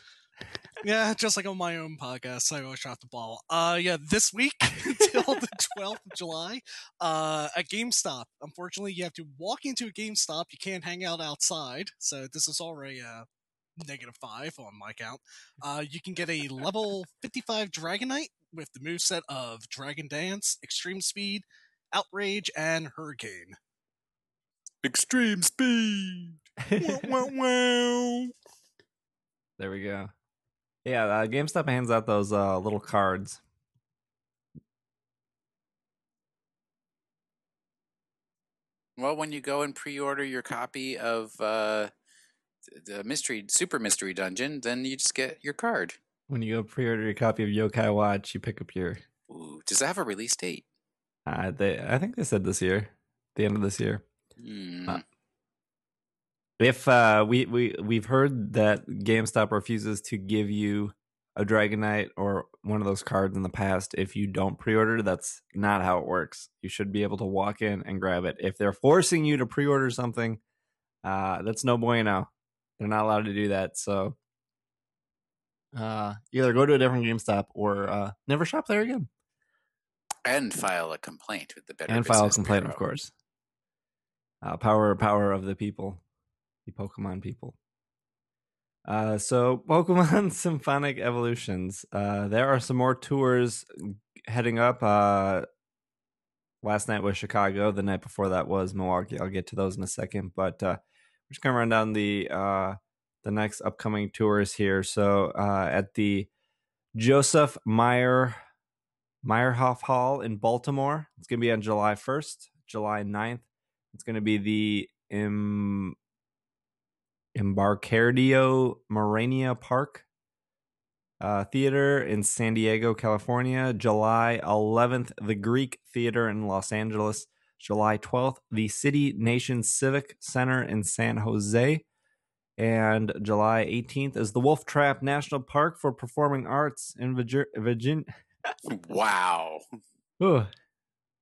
[SPEAKER 3] yeah, just like on my own podcast, I always drop the ball. Uh, yeah, this week until the 12th of July, uh, at GameStop. Unfortunately, you have to walk into a GameStop. You can't hang out outside. So this is already a negative five on my count. Uh, you can get a level 55 Dragonite with the moveset of Dragon Dance, Extreme Speed, Outrage, and Hurricane.
[SPEAKER 2] Extreme speed.
[SPEAKER 3] wow, wow, wow.
[SPEAKER 1] There we go. Yeah, uh, GameStop hands out those uh, little cards.
[SPEAKER 2] Well, when you go and pre-order your copy of uh, the mystery, super mystery dungeon, then you just get your card.
[SPEAKER 1] When you go pre-order your copy of Yo-Kai Watch, you pick up your.
[SPEAKER 2] Ooh, does that have a release date?
[SPEAKER 1] Uh, they, I think they said this year, the end of this year.
[SPEAKER 2] Hmm.
[SPEAKER 1] Uh, If uh, we we we've heard that GameStop refuses to give you a Dragonite or one of those cards in the past if you don't pre-order, that's not how it works. You should be able to walk in and grab it. If they're forcing you to pre-order something, uh, that's no bueno. They're not allowed to do that. So uh, either go to a different GameStop or uh, never shop there again.
[SPEAKER 2] And file a complaint with the Better
[SPEAKER 1] and file a complaint, of course. Uh, power, power of the people, the Pokemon people. Uh, so Pokemon Symphonic Evolutions. Uh, there are some more tours heading up. Uh, last night was Chicago. The night before that was Milwaukee. I'll get to those in a second, but uh, we're just gonna run down the uh, the next upcoming tours here. So uh, at the Joseph Meyer Meyerhoff Hall in Baltimore. It's going to be on July 1st, July 9th. It's going to be the Im- Embarcadero Morania Park uh, Theater in San Diego, California. July 11th, the Greek Theater in Los Angeles. July 12th, the City Nation Civic Center in San Jose. And July 18th is the Wolf Trap National Park for Performing Arts in Virginia.
[SPEAKER 2] Wow.
[SPEAKER 1] Ooh,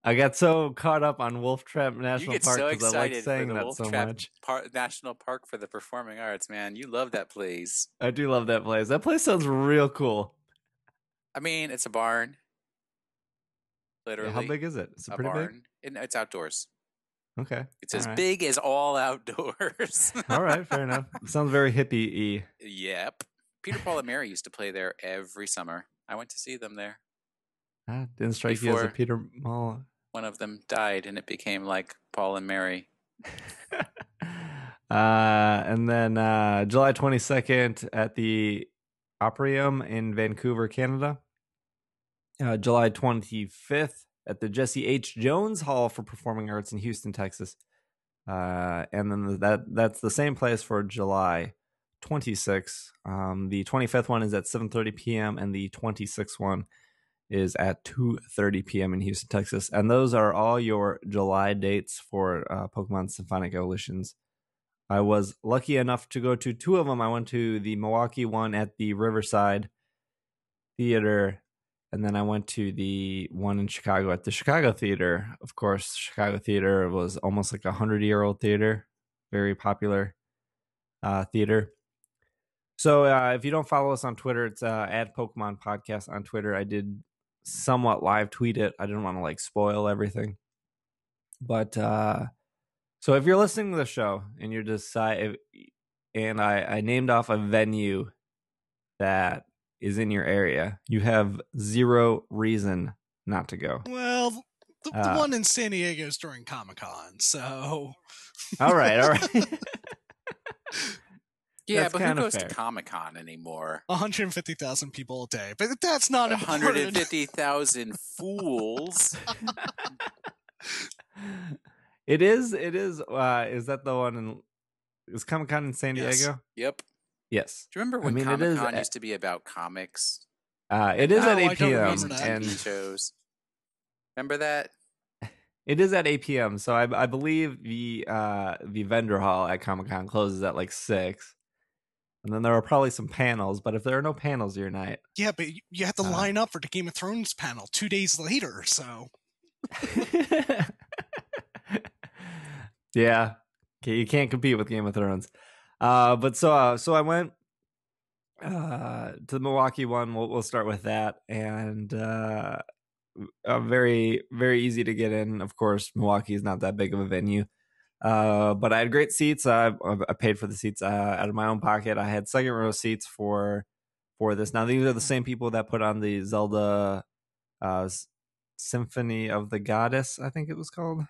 [SPEAKER 1] I got so caught up on Wolf Trap National Park
[SPEAKER 2] so
[SPEAKER 1] because I like saying that
[SPEAKER 2] Wolf
[SPEAKER 1] so
[SPEAKER 2] Trap
[SPEAKER 1] much.
[SPEAKER 2] Par- National Park for the Performing Arts, man. You love that place.
[SPEAKER 1] I do love that place. That place sounds real cool.
[SPEAKER 2] I mean, it's a barn.
[SPEAKER 1] Yeah,
[SPEAKER 2] Literally.
[SPEAKER 1] how big is it? It's
[SPEAKER 2] a
[SPEAKER 1] pretty
[SPEAKER 2] barn. And it's outdoors.
[SPEAKER 1] Okay.
[SPEAKER 2] It's as
[SPEAKER 1] All right.
[SPEAKER 2] big as all outdoors.
[SPEAKER 1] All right, fair enough. sounds very hippie-y.
[SPEAKER 2] Yep. Peter, Paul, and Mary used to play there every summer. I went to see them there.
[SPEAKER 1] Ah, didn't strike you as a Peter Mall.
[SPEAKER 2] One of them died, and it became like Paul and Mary.
[SPEAKER 1] uh, and then uh, July 22nd at the Orpheum in Vancouver, Canada. Uh, July 25th at the Jesse H. Jones Hall for Performing Arts in Houston, Texas. Uh, and then that that's the same place for July 26th. Um, the 25th one is at 7:30 p.m. and the 26th one is at 2:30 p.m. in Houston, Texas. And those are all your July dates for uh, Pokemon Symphonic Evolutions. I was lucky enough to go to two of them. I went to the Milwaukee one at the Riverside Theater, and then I went to the one in Chicago at the Chicago Theater. Of course, Chicago Theater was almost like a hundred year old theater, very popular uh, theater. So uh, if you don't follow us on Twitter, it's uh, at Pokemon Podcast on Twitter. I did somewhat live tweet it. I didn't want to like spoil everything, but uh, so if you're listening to the show and you're decide, and I I named off a venue that is in your area, you have zero reason not to go.
[SPEAKER 3] Well, the, the
[SPEAKER 1] Uh,
[SPEAKER 3] one in San Diego is during Comic Con, so
[SPEAKER 1] All right, all right.
[SPEAKER 2] Yeah,
[SPEAKER 1] That's
[SPEAKER 2] but who goes
[SPEAKER 1] fair.
[SPEAKER 2] to Comic Con anymore?
[SPEAKER 3] 150,000 people a day. But that's not important.
[SPEAKER 2] 150,000 fools.
[SPEAKER 1] it is. It is. Uh, is that the one in? Is Comic Con in San
[SPEAKER 2] Yes.
[SPEAKER 1] Diego?
[SPEAKER 2] Yep.
[SPEAKER 1] Yes.
[SPEAKER 2] Do you remember
[SPEAKER 1] I
[SPEAKER 2] when
[SPEAKER 1] mean,
[SPEAKER 2] Comic Con used to be about comics?
[SPEAKER 1] Uh, it is
[SPEAKER 3] Oh,
[SPEAKER 1] at
[SPEAKER 3] I
[SPEAKER 1] 8 p.m.
[SPEAKER 2] and
[SPEAKER 3] that.
[SPEAKER 1] and
[SPEAKER 2] TV shows. Remember that?
[SPEAKER 1] it is at 8 p.m. So I, I believe the uh, the vendor hall at Comic Con closes at like six. And then there are probably some panels. But if there are no panels your night,
[SPEAKER 3] Yeah, but you, have to
[SPEAKER 1] Uh.
[SPEAKER 3] line up for the Game of Thrones panel two days later. So
[SPEAKER 1] yeah, okay, you can't compete with Game of Thrones. Uh, but so uh, so I went uh, to the Milwaukee one. We'll we'll start with that, and uh, uh, very very easy to get in. Of course, Milwaukee is not that big of a venue. Uh, but I had great seats. I, I paid for the seats uh, out of my own pocket. I had second row seats for for this. Now these are the same people that put on the Zelda uh, Symphony of the Goddess. I think it was called.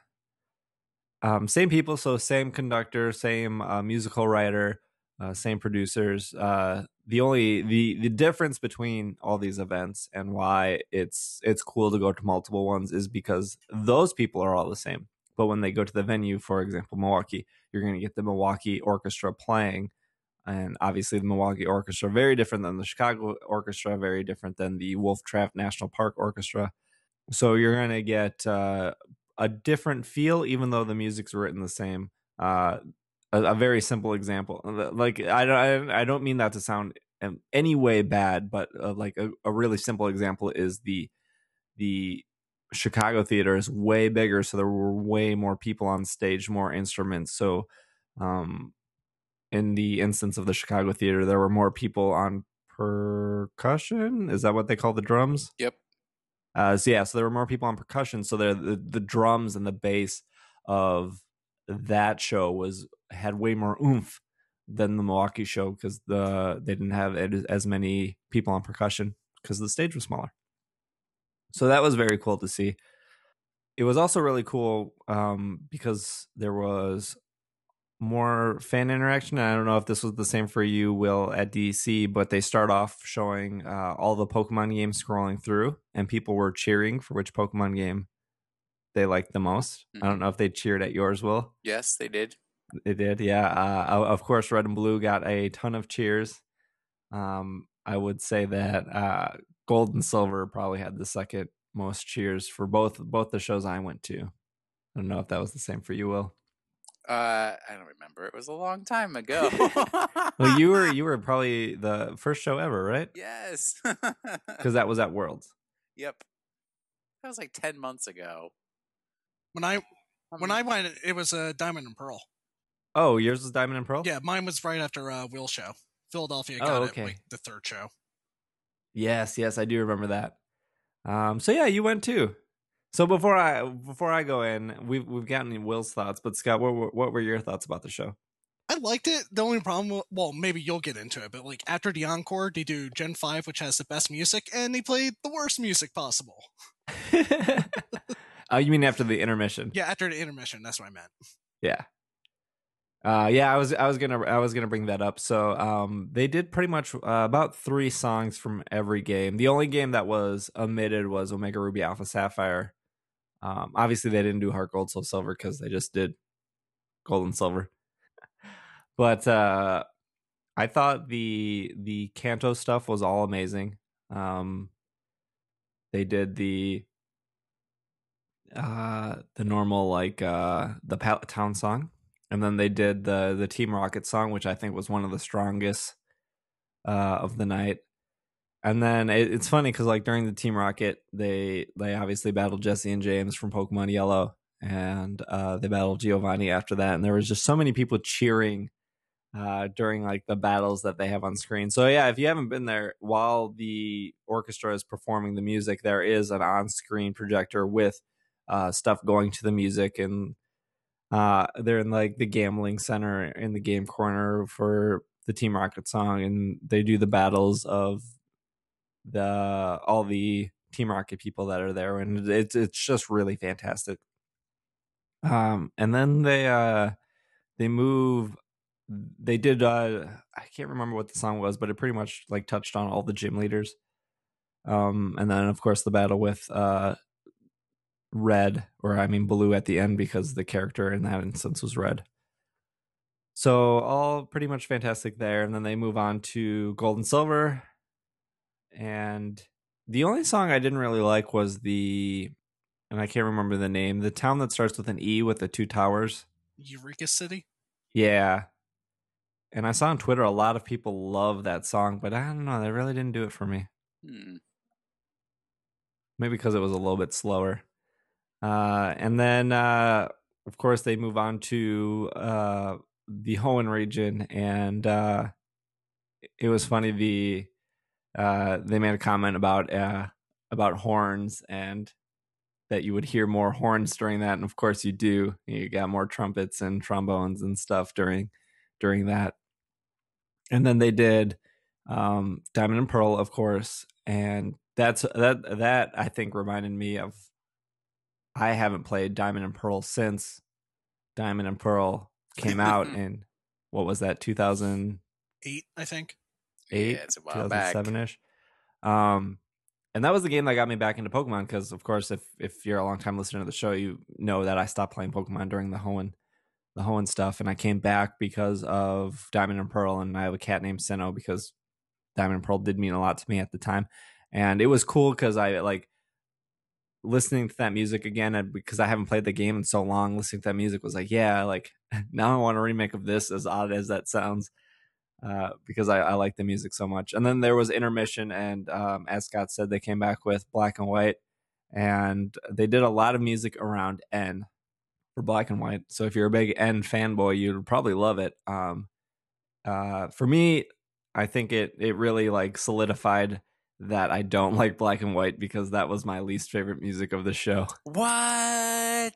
[SPEAKER 1] Um, same people, so same conductor, same uh, musical writer, uh, same producers. Uh, the only the the difference between all these events and why it's it's cool to go to multiple ones is because those people are all the same. But when they go to the venue, for example, Milwaukee, you're going to get the Milwaukee Orchestra playing, and obviously the Milwaukee Orchestra very different than the Chicago Orchestra, very different than the Wolf Trap National Park Orchestra. So you're going to get uh, a different feel, even though the music's written the same. Uh, a, a very simple example, like I don't, I, I don't mean that to sound in any way bad, but uh, like a, a really simple example is the the Chicago theater is way bigger, so there were way more people on stage, more instruments. So, um, in the instance of the Chicago theater, there were more people on percussion. Is that what they call the drums?
[SPEAKER 2] Yep.
[SPEAKER 1] Uh, so yeah, so there were more people on percussion. So the the, the drums and the bass of that show was had way more oomph than the Milwaukee show because the they didn't have as- as many people on percussion because the stage was smaller. So that was very cool to see. It was also really cool um, because there was more fan interaction. I don't know if this was the same for you, Will, at DC, but they start off showing uh, all the Pokemon games scrolling through, and people were cheering for which Pokemon game they liked the most. I don't know if they cheered at yours, Will.
[SPEAKER 2] Yes, they did.
[SPEAKER 1] They did, yeah. Uh, of course, Red and Blue got a ton of cheers. Um, I would say that uh, Gold and Silver probably had the second most cheers for both both the shows I went to. I don't know if that was the same for you, Will.
[SPEAKER 2] Uh, I don't remember. It was a long time ago.
[SPEAKER 1] Well, you were you were probably the first show ever, right?
[SPEAKER 2] yes.
[SPEAKER 1] Because that was at Worlds.
[SPEAKER 2] yep. That was like ten months ago.
[SPEAKER 3] when I when
[SPEAKER 2] Um,
[SPEAKER 3] I went, it was a Diamond and Pearl.
[SPEAKER 1] Oh, yours was Diamond and Pearl.
[SPEAKER 3] Yeah, mine was right after uh, Will Show. Philadelphia
[SPEAKER 1] Oh,
[SPEAKER 3] got
[SPEAKER 1] okay.
[SPEAKER 3] it like the third show.
[SPEAKER 1] Yes, yes, I do remember that. Um, so yeah, you went too. So before I before I go in, we've we've gotten Will's thoughts, but Scott, what were, what were your thoughts about the show?
[SPEAKER 3] I liked it. The only problem, well, maybe you'll get into it, but like after the encore, they do Gen Five, which has the best music, and they played the worst music possible.
[SPEAKER 1] oh, you mean after the intermission?
[SPEAKER 3] Yeah, after the intermission, that's what I meant.
[SPEAKER 1] Yeah. Uh, yeah, I was I was gonna I was gonna bring that up. So um, they did pretty much uh, about three songs from every game. The only game that was omitted was Omega Ruby Alpha Sapphire. Um, obviously, they didn't do Heart Gold Soul Silver because they just did Gold and Silver. But uh, I thought the the Kanto stuff was all amazing. Um, they did the uh the normal like uh the Town song and then they did the the Team Rocket song which I think was one of the strongest uh of the night and then it, it's funny because like during the Team Rocket they they obviously battled Jesse and James from Pokemon Yellow and uh they battled Giovanni after that and there was just so many people cheering uh, during like the battles that they have on screen. So yeah, if you haven't been there while the orchestra is performing the music, there is an on-screen projector with uh, stuff going to the music, and uh, they're in like the gambling center in the game corner for the Team Rocket song, and they do the battles of the all the Team Rocket people that are there, and it's it's just really fantastic. Um, and then they uh they move they did uh i can't remember what the song was but it pretty much like touched on all the gym leaders um and then of course the battle with uh red or i mean blue at the end because the character in that instance was red so all pretty much fantastic there and then they move on to gold and silver and the only song i didn't really like was the and i can't remember the name the town that starts with an e with the two towers
[SPEAKER 3] Ecruteak City.
[SPEAKER 1] yeah. and I saw on Twitter a lot of people love that song, but I don't know, that really didn't do it for me.
[SPEAKER 2] Hmm.
[SPEAKER 1] Maybe because it was a little bit slower. Uh, and then, uh, of course, they move on to uh, the Hoenn region, and uh, it was funny. The uh, they made a comment about uh, about horns and that you would hear more horns during that, and of course, you do. You got more trumpets and trombones and stuff during during that. And then they did um, Diamond and Pearl, of course, and that's that that I think reminded me of I haven't played Diamond and Pearl since Diamond and Pearl came out in what was that 2008
[SPEAKER 3] I think.
[SPEAKER 2] Yeah, it's a while
[SPEAKER 1] 2007ish um and that was the game that got me back into Pokemon because of course if if you're a long time listener to the show you know that I stopped playing Pokemon during the Hoenn the Hoenn stuff and I came back because of Diamond and Pearl and I have a cat named Sinnoh because Diamond and Pearl did mean a lot to me at the time. And it was cool because I like listening to that music again because I haven't played the game in so long. Listening to that music was like, yeah, like now I want a remake of this. As odd as that sounds, uh, because I, I like the music so much. And then there was intermission, and um, as Scott said, they came back with Black and White, and they did a lot of music around N for Black and White. So if you're a big N fanboy, you'd probably love it. Um, uh, for me, I think it it really like solidified that I don't like black and white because that was my least favorite music of the show.
[SPEAKER 2] What?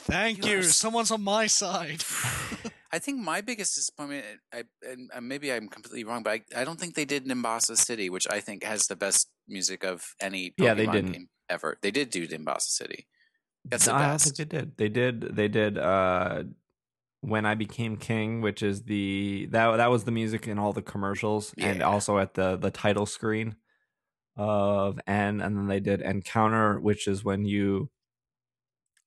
[SPEAKER 3] Thank
[SPEAKER 2] You
[SPEAKER 3] you. Someone's on my side.
[SPEAKER 2] I think my biggest disappointment, I, and maybe I'm completely wrong, but I, I don't think they did Nimbasa City, which I think has the best music of any Pokemon
[SPEAKER 1] Yeah, they didn't.
[SPEAKER 2] game ever. They did do Nimbasa City. That's the
[SPEAKER 1] No, I think they did. They did. They did. Uh, when I became king, which is the that that was the music in all the commercials and also at the the title screen of N, and then they did Encounter, which is when you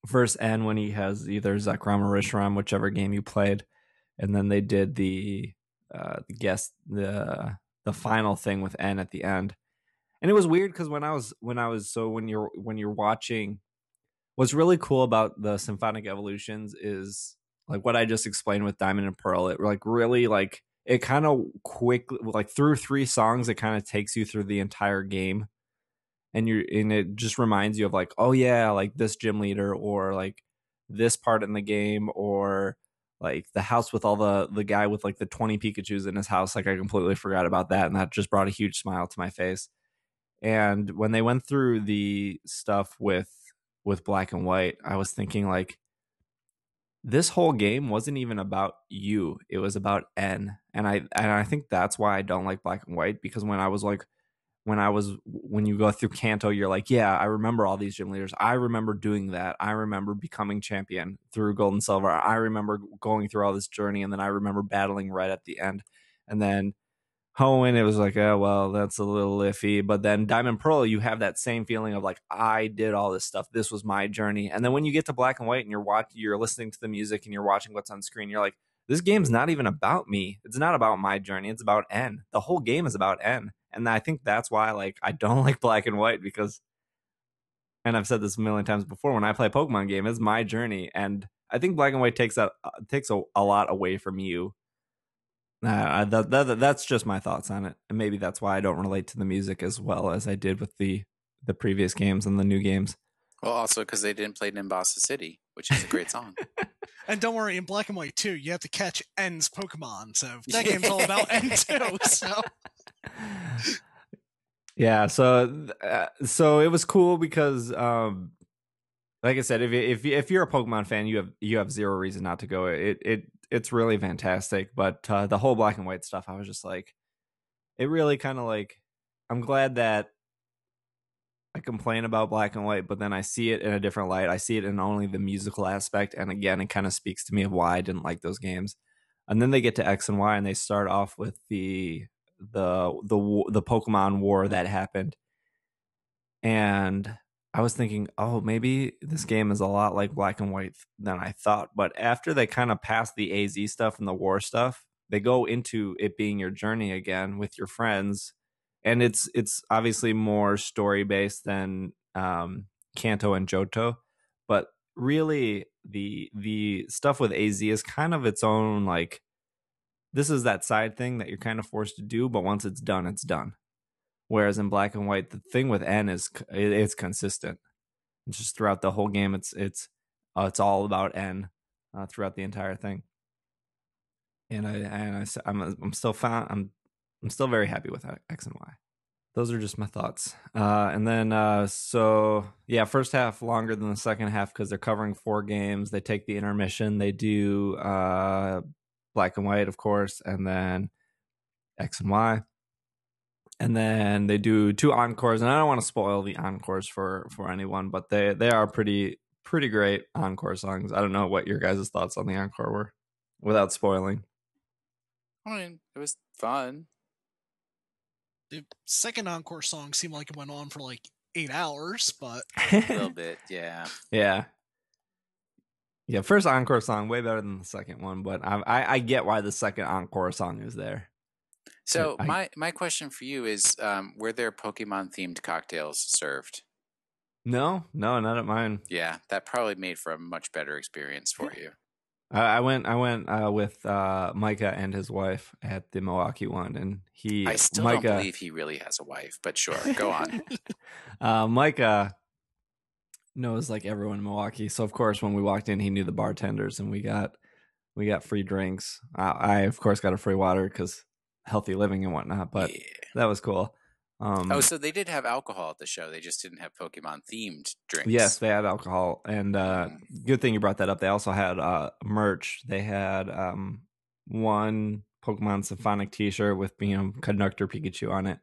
[SPEAKER 1] first N when he has either Zekrom or Reshiram, whichever game you played, and then they did the uh, guest the the final thing with N at the end, and it was weird because when I was when I was so when you're when you're watching what's really cool about the symphonic evolutions is like what I just explained with Diamond and Pearl. It like really like it kind of quickly like through three songs, it kind of takes you through the entire game, and you and it just reminds you of like oh yeah, like this gym leader or like this part in the game or like the house with all the the guy with like the 20 Pikachu's in his house. Like I completely forgot about that, and that just brought a huge smile to my face. And when they went through the stuff with with black and white, I was thinking like this whole game wasn't even about you. It was about N. And I and I think that's why I don't like black and white because when I was like when I was when you go through Kanto, you're like, yeah, I remember all these gym leaders. I remember doing that. I remember becoming champion through gold and silver. I remember going through all this journey and then I remember battling red at the end. And then Hoenn, it was like, oh well, that's a little iffy. But then Diamond Pearl, you have that same feeling of like, I did all this stuff. This was my journey. And then when you get to Black and White and you're watching, you're listening to the music and you're watching what's on screen, you're like, this game's not even about me. It's not about my journey. It's about N. The whole game is about N. And I think that's why like I don't like Black and White because, and I've said this a million times before. When I play a Pokemon game, it's my journey, and I think Black and White takes that uh, takes a, a lot away from you uh, that, that, that's just my thoughts on it, and maybe that's why I don't relate to the music as well as I did with the the previous games and the new games.
[SPEAKER 2] Well, also because they didn't play Nimbasa City, which is a great song.
[SPEAKER 3] And don't worry, in black and white too, you have to catch N's Pokemon. So that game's all about N too. So
[SPEAKER 1] yeah, so uh, so it was cool because, um, like I said, if if if you're a Pokemon fan, you have you have zero reason not to go. It it it's really fantastic. But uh, the whole black and white stuff, I was just like, it really kind of like. I'm glad that I complain about black and white, but then I see it in a different light. I see it in only the musical aspect, and again, it kind of speaks to me of why I didn't like those games. And then they get to X and Y, and they start off with the the the the Pokemon War that happened, and I was thinking, oh, maybe this game is a lot like Black and White than I thought. But after they kind of pass the AZ stuff and the war stuff, they go into it being your journey again with your friends, and it's it's obviously more story based than um, Kanto and Johto, but really the the stuff with AZ is kind of its own like this is that side thing that you're kind of forced to do, but once it's done, it's done. Whereas in black and white, the thing with N is it's consistent. It's just throughout the whole game. It's it's uh, it's all about N uh, throughout the entire thing. And I and I I'm I'm still found I'm I'm still very happy with X and Y. Those are just my thoughts. Uh, and then uh, so yeah, first half longer than the second half because they're covering four games. They take the intermission. They do uh, black and white, of course, and then X and Y and then they do two encores and i don't want to spoil the encores for for anyone but they they are pretty pretty great encore songs. I don't know what your guys' thoughts on the encore were without spoiling.
[SPEAKER 2] I mean it was fun.
[SPEAKER 3] The second encore song seemed like it went on for like eight hours but
[SPEAKER 2] a little bit yeah.
[SPEAKER 1] Yeah. Yeah first encore song way better than the second one but I, I i get why the second encore song is there
[SPEAKER 2] so I, my my question for you is: um, Were there Pokemon themed cocktails served?
[SPEAKER 1] No, no, not at mine.
[SPEAKER 2] Yeah, that probably made for a much better experience for you.
[SPEAKER 1] I went, I went uh, with uh, Micah and his wife at the Milwaukee one, and he.
[SPEAKER 2] I still Micah, don't believe he really has a wife, but sure, go on.
[SPEAKER 1] uh, Micah knows like everyone in Milwaukee, so of course when we walked in, he knew the bartenders, and we got we got free drinks. I of course got a free water because healthy living and whatnot. But yeah. that was cool.
[SPEAKER 2] Um, oh, so they did have alcohol at the show. They just didn't have Pokemon themed drinks.
[SPEAKER 1] Yes, they had alcohol, and uh, mm. good thing you brought that up. They also had uh, merch. They had um, one Pokemon Symphonic T-shirt with you know Conductor Pikachu on it,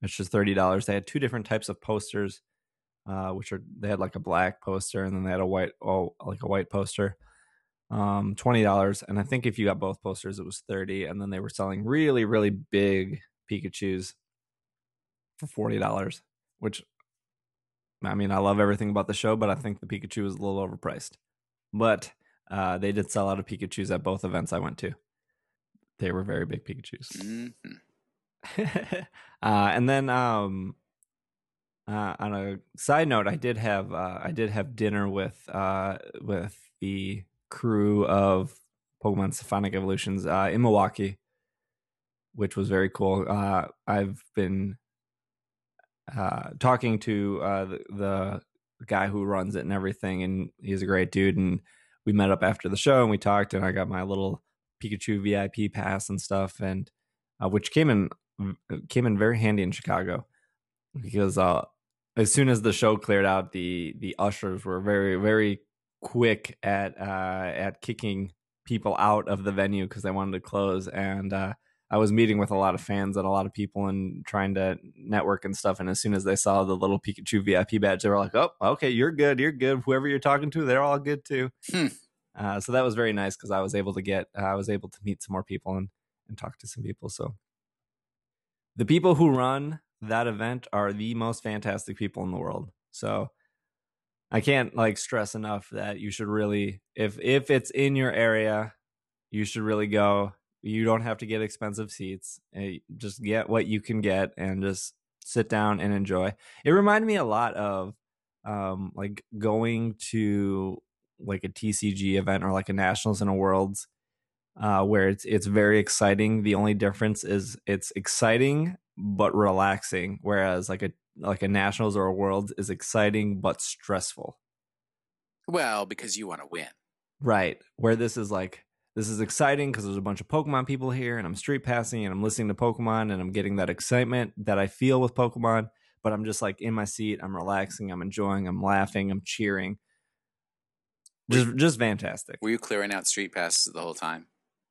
[SPEAKER 1] which is thirty dollars. They had two different types of posters, uh, which are they had like a black poster and then they had a white oh like a white poster um, twenty dollars, and I think if you got both posters, it was thirty. And then they were selling really, really big Pikachu's for forty dollars, which I mean, I love everything about the show, but I think the Pikachu was a little overpriced. But uh, they did sell out of Pikachu's at both events I went to. They were very big Pikachu's. Mm-hmm. uh, and then um, uh, on a side note, I did have uh, I did have dinner with uh, with the crew of Pokemon Symphonic Evolutions uh, in Milwaukee, which was very cool. Uh, I've been uh, talking to uh, the, the, guy who runs it and everything, and he's a great dude. And we met up after the show and we talked, and I got my little Pikachu VIP pass and stuff, and uh, which came in came in very handy in Chicago because uh, as soon as the show cleared out, the the ushers were very very quick at uh, at kicking people out of the venue because they wanted to close. And uh, I was meeting with a lot of fans and a lot of people and trying to network and stuff. And as soon as they saw the little Pikachu VIP badge, they were like, "Oh, okay, you're good. You're good. Whoever you're talking to, they're all good too." Hmm. Uh, so that was very nice because I was able to get uh, I was able to meet some more people and and talk to some people. So the people who run that event are the most fantastic people in the world. So I can't like stress enough that you should really if if it's in your area, you should really go. You don't have to get expensive seats. Eh, just get what you can get and just sit down and enjoy. It reminded me a lot of um like going to like a TCG event or like a Nationals and a Worlds uh where it's it's very exciting. The only difference is it's exciting but relaxing whereas like a like a nationals or a world is exciting but stressful.
[SPEAKER 2] Well, because you want to win.
[SPEAKER 1] Right. Where this is like this is exciting because there's a bunch of Pokemon people here and I'm street passing and I'm listening to Pokemon and I'm getting that excitement that I feel with Pokemon, but I'm just like in my seat, I'm relaxing, I'm enjoying, I'm laughing, I'm cheering. Just just fantastic.
[SPEAKER 2] Were you clearing out street passes the whole time?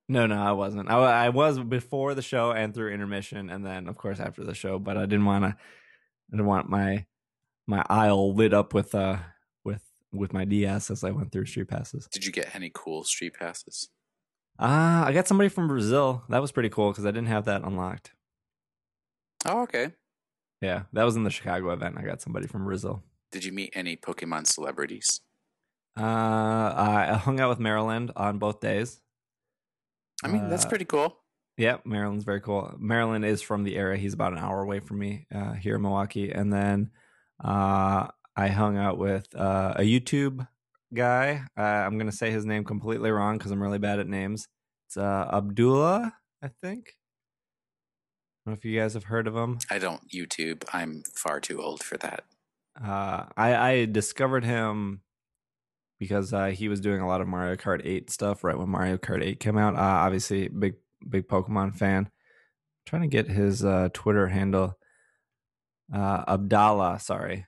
[SPEAKER 1] No, no, I wasn't. I, I was before the show and through intermission, and then of course after the show. But I didn't want to I didn't want my my aisle lit up with uh with with my DS as I went through street passes.
[SPEAKER 2] Did you get any cool street passes?
[SPEAKER 1] Ah, uh, I got somebody from Brazil. That was pretty cool because I didn't have that unlocked.
[SPEAKER 2] Oh, okay.
[SPEAKER 1] Yeah, that was in the Chicago event. I got somebody from Brazil.
[SPEAKER 2] Did you meet any Pokemon celebrities?
[SPEAKER 1] Uh, I hung out with Marriland on both days.
[SPEAKER 2] I mean, that's uh, pretty cool.
[SPEAKER 1] Yeah, Marriland's very cool. Maryland is from the area. He's about an hour away from me uh, here in Milwaukee. And then uh, I hung out with uh, a YouTube guy. Uh, I'm going to say his name completely wrong because I'm really bad at names. It's uh, Abdullah. I think. I don't know if you guys have heard of him.
[SPEAKER 2] I don't YouTube. I'm far too old for that.
[SPEAKER 1] Uh, I I discovered him because uh, he was doing a lot of Mario Kart 8 stuff right when Mario Kart 8 came out. Uh, obviously, big big Pokemon fan. trying to get his uh, Twitter handle. Uh, Abdallah, sorry.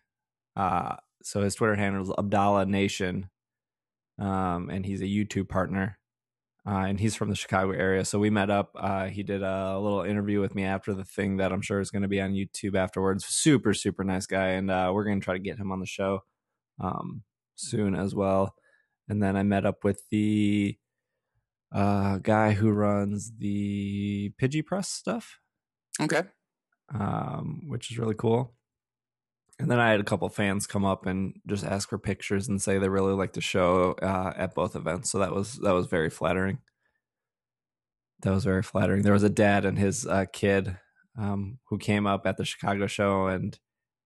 [SPEAKER 1] Uh, so his Twitter handle is Abdallah Nation, um, and he's a YouTube partner. Uh, and he's from the Chicago area. So we met up. Uh, he did a little interview with me after the thing that I'm sure is going to be on YouTube afterwards. Super, super nice guy. And uh, we're going to try to get him on the show um, soon as well. And then I met up with the uh, guy who runs the Pidgey Press stuff,
[SPEAKER 2] Okay.
[SPEAKER 1] um, which is really cool. And then I had a couple fans come up and just ask for pictures and say they really liked the show uh, at both events. So that was that was very flattering. That was very flattering. There was a dad and his uh, kid um, who came up at the Chicago show and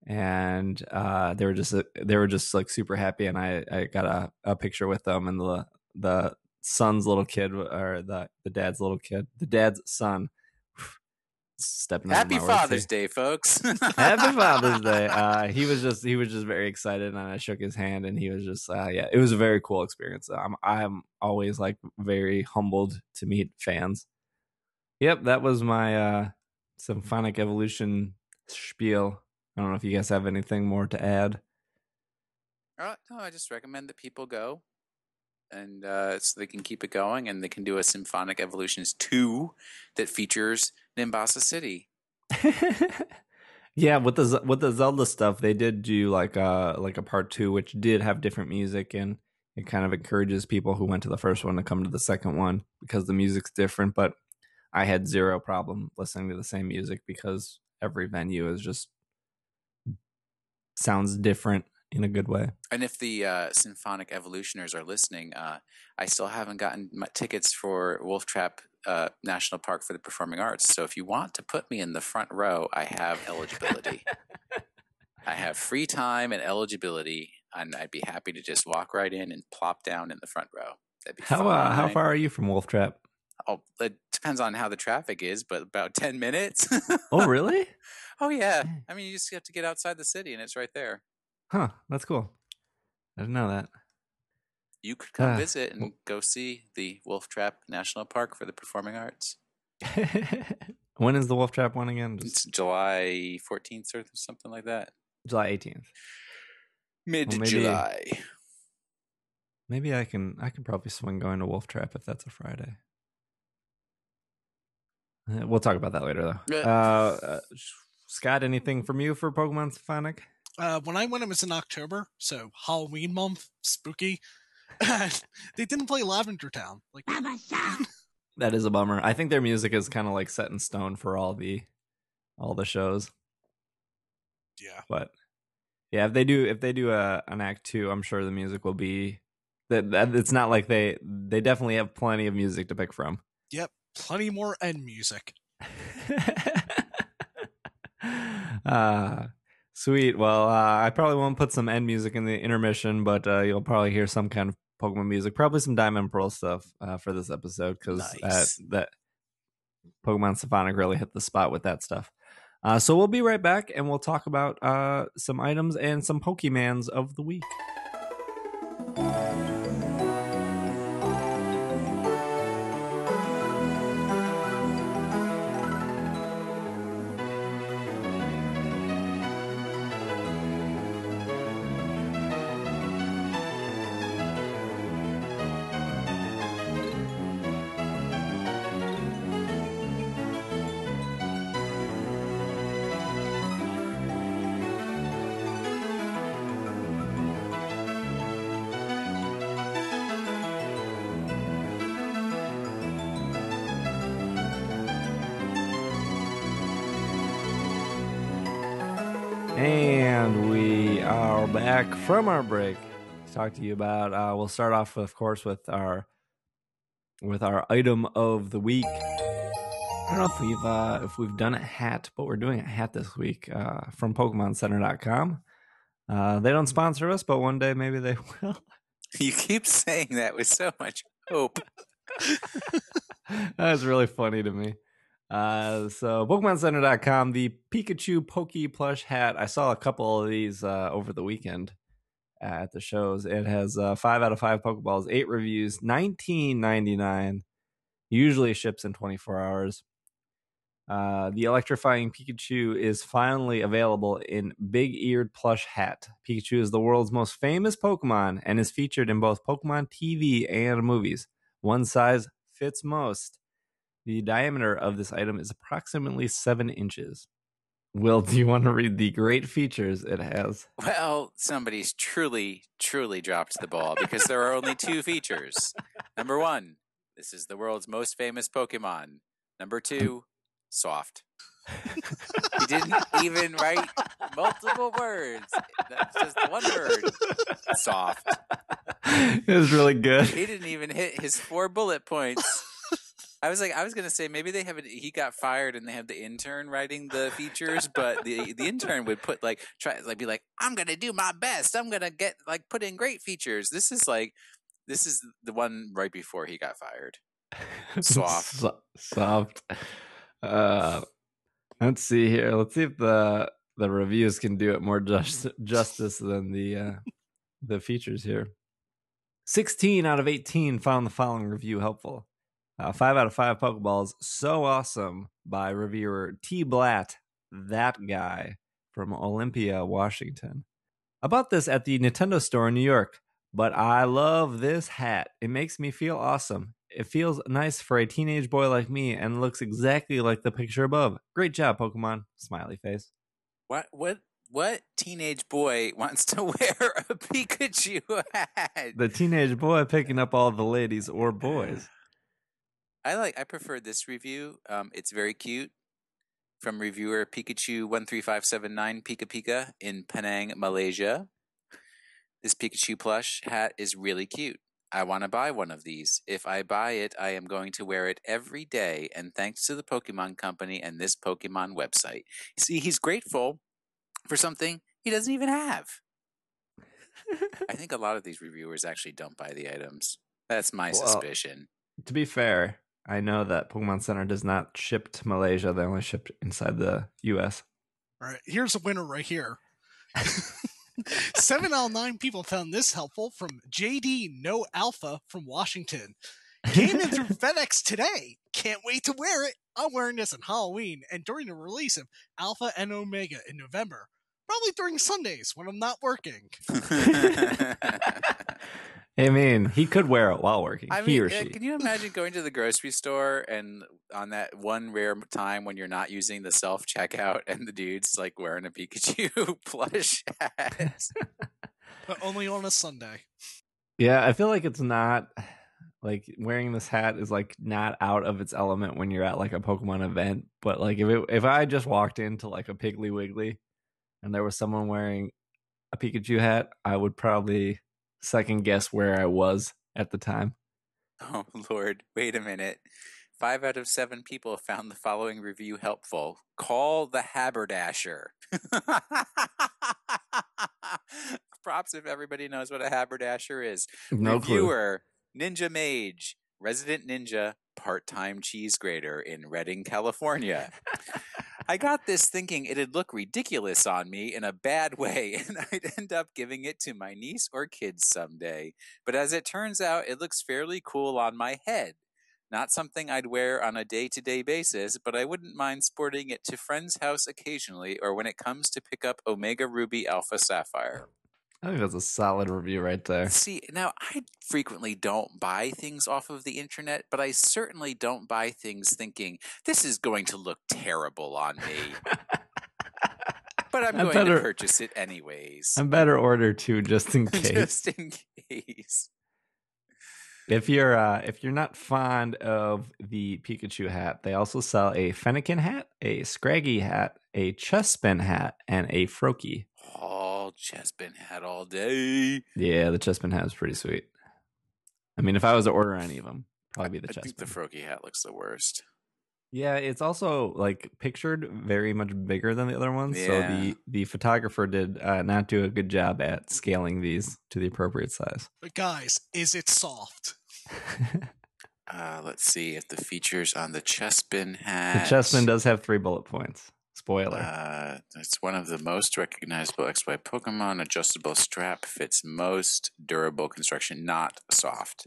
[SPEAKER 1] and uh, they were just they were just like super happy. And I, I got a, a picture with them and the the son's little kid or the the dad's little kid, the dad's son. Stepping
[SPEAKER 2] Happy Father's. Day, folks.
[SPEAKER 1] Happy Father's Day. Uh, he was just he was just very excited, and I shook his hand, and he was just uh, yeah, it was a very cool experience. I'm I'm always like very humbled to meet fans. Yep, that was my uh, symphonic evolution spiel. I don't know if you guys have anything more to add.
[SPEAKER 2] Uh, no, I just recommend that people go, and uh, so they can keep it going, and they can do a Symphonic Evolutions two that features Nimbasa City.
[SPEAKER 1] yeah, with the with the Zelda stuff, they did do like a like a part two, which did have different music, and it kind of encourages people who went to the first one to come to the second one because the music's different. But I had zero problem listening to the same music because every venue is just sounds different in a good way.
[SPEAKER 2] And if the uh, Symphonic Evolutioners are listening, uh, I still haven't gotten my tickets for Wolf Trap uh, National Park for the Performing Arts. So if you want to put me in the front row, I have eligibility. I have free time and eligibility, and I'd be happy to just walk right in and plop down in the front row. That'd be
[SPEAKER 1] How uh, how far are you from Wolf Trap?
[SPEAKER 2] Oh, it depends on how the traffic is, but about ten minutes.
[SPEAKER 1] Oh, really?
[SPEAKER 2] oh yeah. I mean, you just have to get outside the city, and it's right there.
[SPEAKER 1] Huh, that's cool. I didn't know that.
[SPEAKER 2] You could come
[SPEAKER 1] Ah,
[SPEAKER 2] visit and go see the Wolf Trap National Park for the Performing Arts.
[SPEAKER 1] when is the Wolf Trap one again?
[SPEAKER 2] It's July 14th or something like that.
[SPEAKER 1] July 18th.
[SPEAKER 2] Mid
[SPEAKER 1] maybe-
[SPEAKER 2] July.
[SPEAKER 1] Maybe I can I can probably swing going to Wolf Trap if that's a Friday. Uh, We'll talk about that later though. Uh, uh, Scott, anything from you for Pokemon Symphonic?
[SPEAKER 3] Uh, when I went, it was in October, so Halloween month, spooky. they didn't play Lavender Town. Like,
[SPEAKER 1] That is a bummer. I think their music is kind of like set in stone for all the all the shows.
[SPEAKER 3] yeah,
[SPEAKER 1] But yeah, if they do if they do a an act two, I'm sure the music will be that, that it's not like they they definitely have plenty of music to pick from.
[SPEAKER 3] Yep, plenty more end music.
[SPEAKER 1] uh sweet. Well, uh, I probably won't put some end music in the intermission, but uh, you'll probably hear some kind of Pokemon music, probably some Diamond Pearl stuff uh, for this episode because
[SPEAKER 2] Nice.
[SPEAKER 1] that Pokemon Symphonic really hit the spot with that stuff. Uh, so we'll be right back and we'll talk about uh, some items and some Pokemans of the week. Back from our break to talk to you about. Uh, we'll start off, of course, with our with our item of the week. I don't know if we've uh, if we've done a hat, but we're doing a hat this week uh, from PokemonCenter.com. Uh, they don't sponsor us, but one day maybe they will.
[SPEAKER 2] You keep saying that with so much hope.
[SPEAKER 1] That's really funny to me. Uh, so PokemonCenter.com, the Pikachu Poke plush hat. I saw a couple of these uh, over the weekend at the shows. It has uh, five out of five Pokeballs, eight reviews, nineteen ninety nine. Usually ships in twenty four hours. Uh, the electrifying Pikachu is finally available in big eared plush hat. Pikachu is the world's most famous Pokemon and is featured in both Pokemon TV and movies. One size fits most. The diameter of this item is approximately seven inches. Will, do you want to read the great features it has?
[SPEAKER 2] Well, somebody's truly, truly dropped the ball because there are only two features. Number one, this is the world's most famous Pokemon. Number two, soft. he didn't even write multiple words. That's just one word. Soft.
[SPEAKER 1] It was really good.
[SPEAKER 2] He didn't even hit his four bullet points. I was like, I was gonna say maybe they have it. He got fired and they have the intern writing the features, but the the intern would put like try like be like, I'm gonna do my best. I'm gonna get like put in great features. This is like, this is the one right before he got fired. Soft.
[SPEAKER 1] So- soft. Uh, let's see here. Let's see if the the reviews can do it more just, justice than the uh, the features here. 16 out of 18 found the following review helpful. Uh, 5 out of 5 Pokeballs. So awesome by reviewer T. Blatt, that guy from Olympia, Washington. I bought this at the Nintendo store in New York, but I love this hat. It makes me feel awesome. It feels nice for a teenage boy like me and looks exactly like the picture above. Great job, Pokemon. Smiley face.
[SPEAKER 2] What what what teenage boy wants to wear a Pikachu hat?
[SPEAKER 1] The teenage boy picking up all the ladies or boys.
[SPEAKER 2] I like. I prefer this review. Um, it's very cute. From reviewer Pikachu one three five seven nine Pika Pika in Penang, Malaysia. This Pikachu plush hat is really cute. I want to buy one of these. If I buy it, I am going to wear it every day. And thanks to the Pokemon Company and this Pokemon website. See, he's grateful for something he doesn't even have. I think a lot of these reviewers actually don't buy the items. That's my
[SPEAKER 1] Well,
[SPEAKER 2] suspicion.
[SPEAKER 1] to be fair, I know that Pokemon Center does not ship to Malaysia. They only ship inside the US.
[SPEAKER 3] All right, here's a winner right here. Seven out of nine people found this helpful from JD No Alpha from Washington. Came in through FedEx today. Can't wait to wear it. I'm wearing this on Halloween and during the release of Alpha and Omega in November. Probably during Sundays when I'm not working.
[SPEAKER 1] I mean, he could wear it while working.
[SPEAKER 2] I
[SPEAKER 1] he
[SPEAKER 2] mean,
[SPEAKER 1] or
[SPEAKER 2] uh,
[SPEAKER 1] she.
[SPEAKER 2] can you imagine going to the grocery store and on that one rare time when you're not using the self checkout and the dude's like wearing a Pikachu plush hat?
[SPEAKER 3] But only on a Sunday.
[SPEAKER 1] Yeah, I feel like it's not like wearing this hat is like not out of its element when you're at like a Pokemon event. But like if it, if I just walked into like a Piggly Wiggly and there was someone wearing a Pikachu hat, I would probably second guess where I was at the time.
[SPEAKER 2] Oh Lord, wait a minute. Five out of seven people found the following review helpful. Call the haberdasher. Props if everybody knows what a haberdasher is.
[SPEAKER 1] No clue.
[SPEAKER 2] Ninja Mage, resident ninja, part time cheese grater in Redding, California. I got this thinking it'd look ridiculous on me in a bad way, and I'd end up giving it to my niece or kids someday. But as it turns out, it looks fairly cool on my head. Not something I'd wear on a day to day basis, but I wouldn't mind sporting it to friend's house occasionally or when it comes to pick up Omega Ruby Alpha Sapphire.
[SPEAKER 1] I think that's a solid review right there.
[SPEAKER 2] See, now I frequently don't buy things off of the internet, but I certainly don't buy things thinking this is going to look terrible on me. but I'm
[SPEAKER 1] I
[SPEAKER 2] going
[SPEAKER 1] better-
[SPEAKER 2] to purchase it anyways.
[SPEAKER 1] I'm better order two just in case.
[SPEAKER 2] Just in case.
[SPEAKER 1] If you're uh, if you're not fond of the Pikachu hat, they also sell a Fennekin hat, a Scraggy hat, a Chespin hat, and a Froakie.
[SPEAKER 2] All Chespin hat all day.
[SPEAKER 1] Yeah, the Chespin hat is pretty sweet. I mean, if I was to order any of them, probably be the
[SPEAKER 2] I think the
[SPEAKER 1] Chespin.
[SPEAKER 2] Froakie hat looks the worst.
[SPEAKER 1] yeah, it's also like pictured very much bigger than the other ones. So the the photographer did uh, not do a good job at scaling these to the appropriate size.
[SPEAKER 3] But guys, is it soft?
[SPEAKER 2] Uh, let's see if the features on the Chespin
[SPEAKER 1] The
[SPEAKER 2] hat.
[SPEAKER 1] Chespin does have three bullet points. Spoiler.
[SPEAKER 2] Uh, it's one of the most recognizable XY Pokemon. Adjustable strap fits most durable construction. Not soft.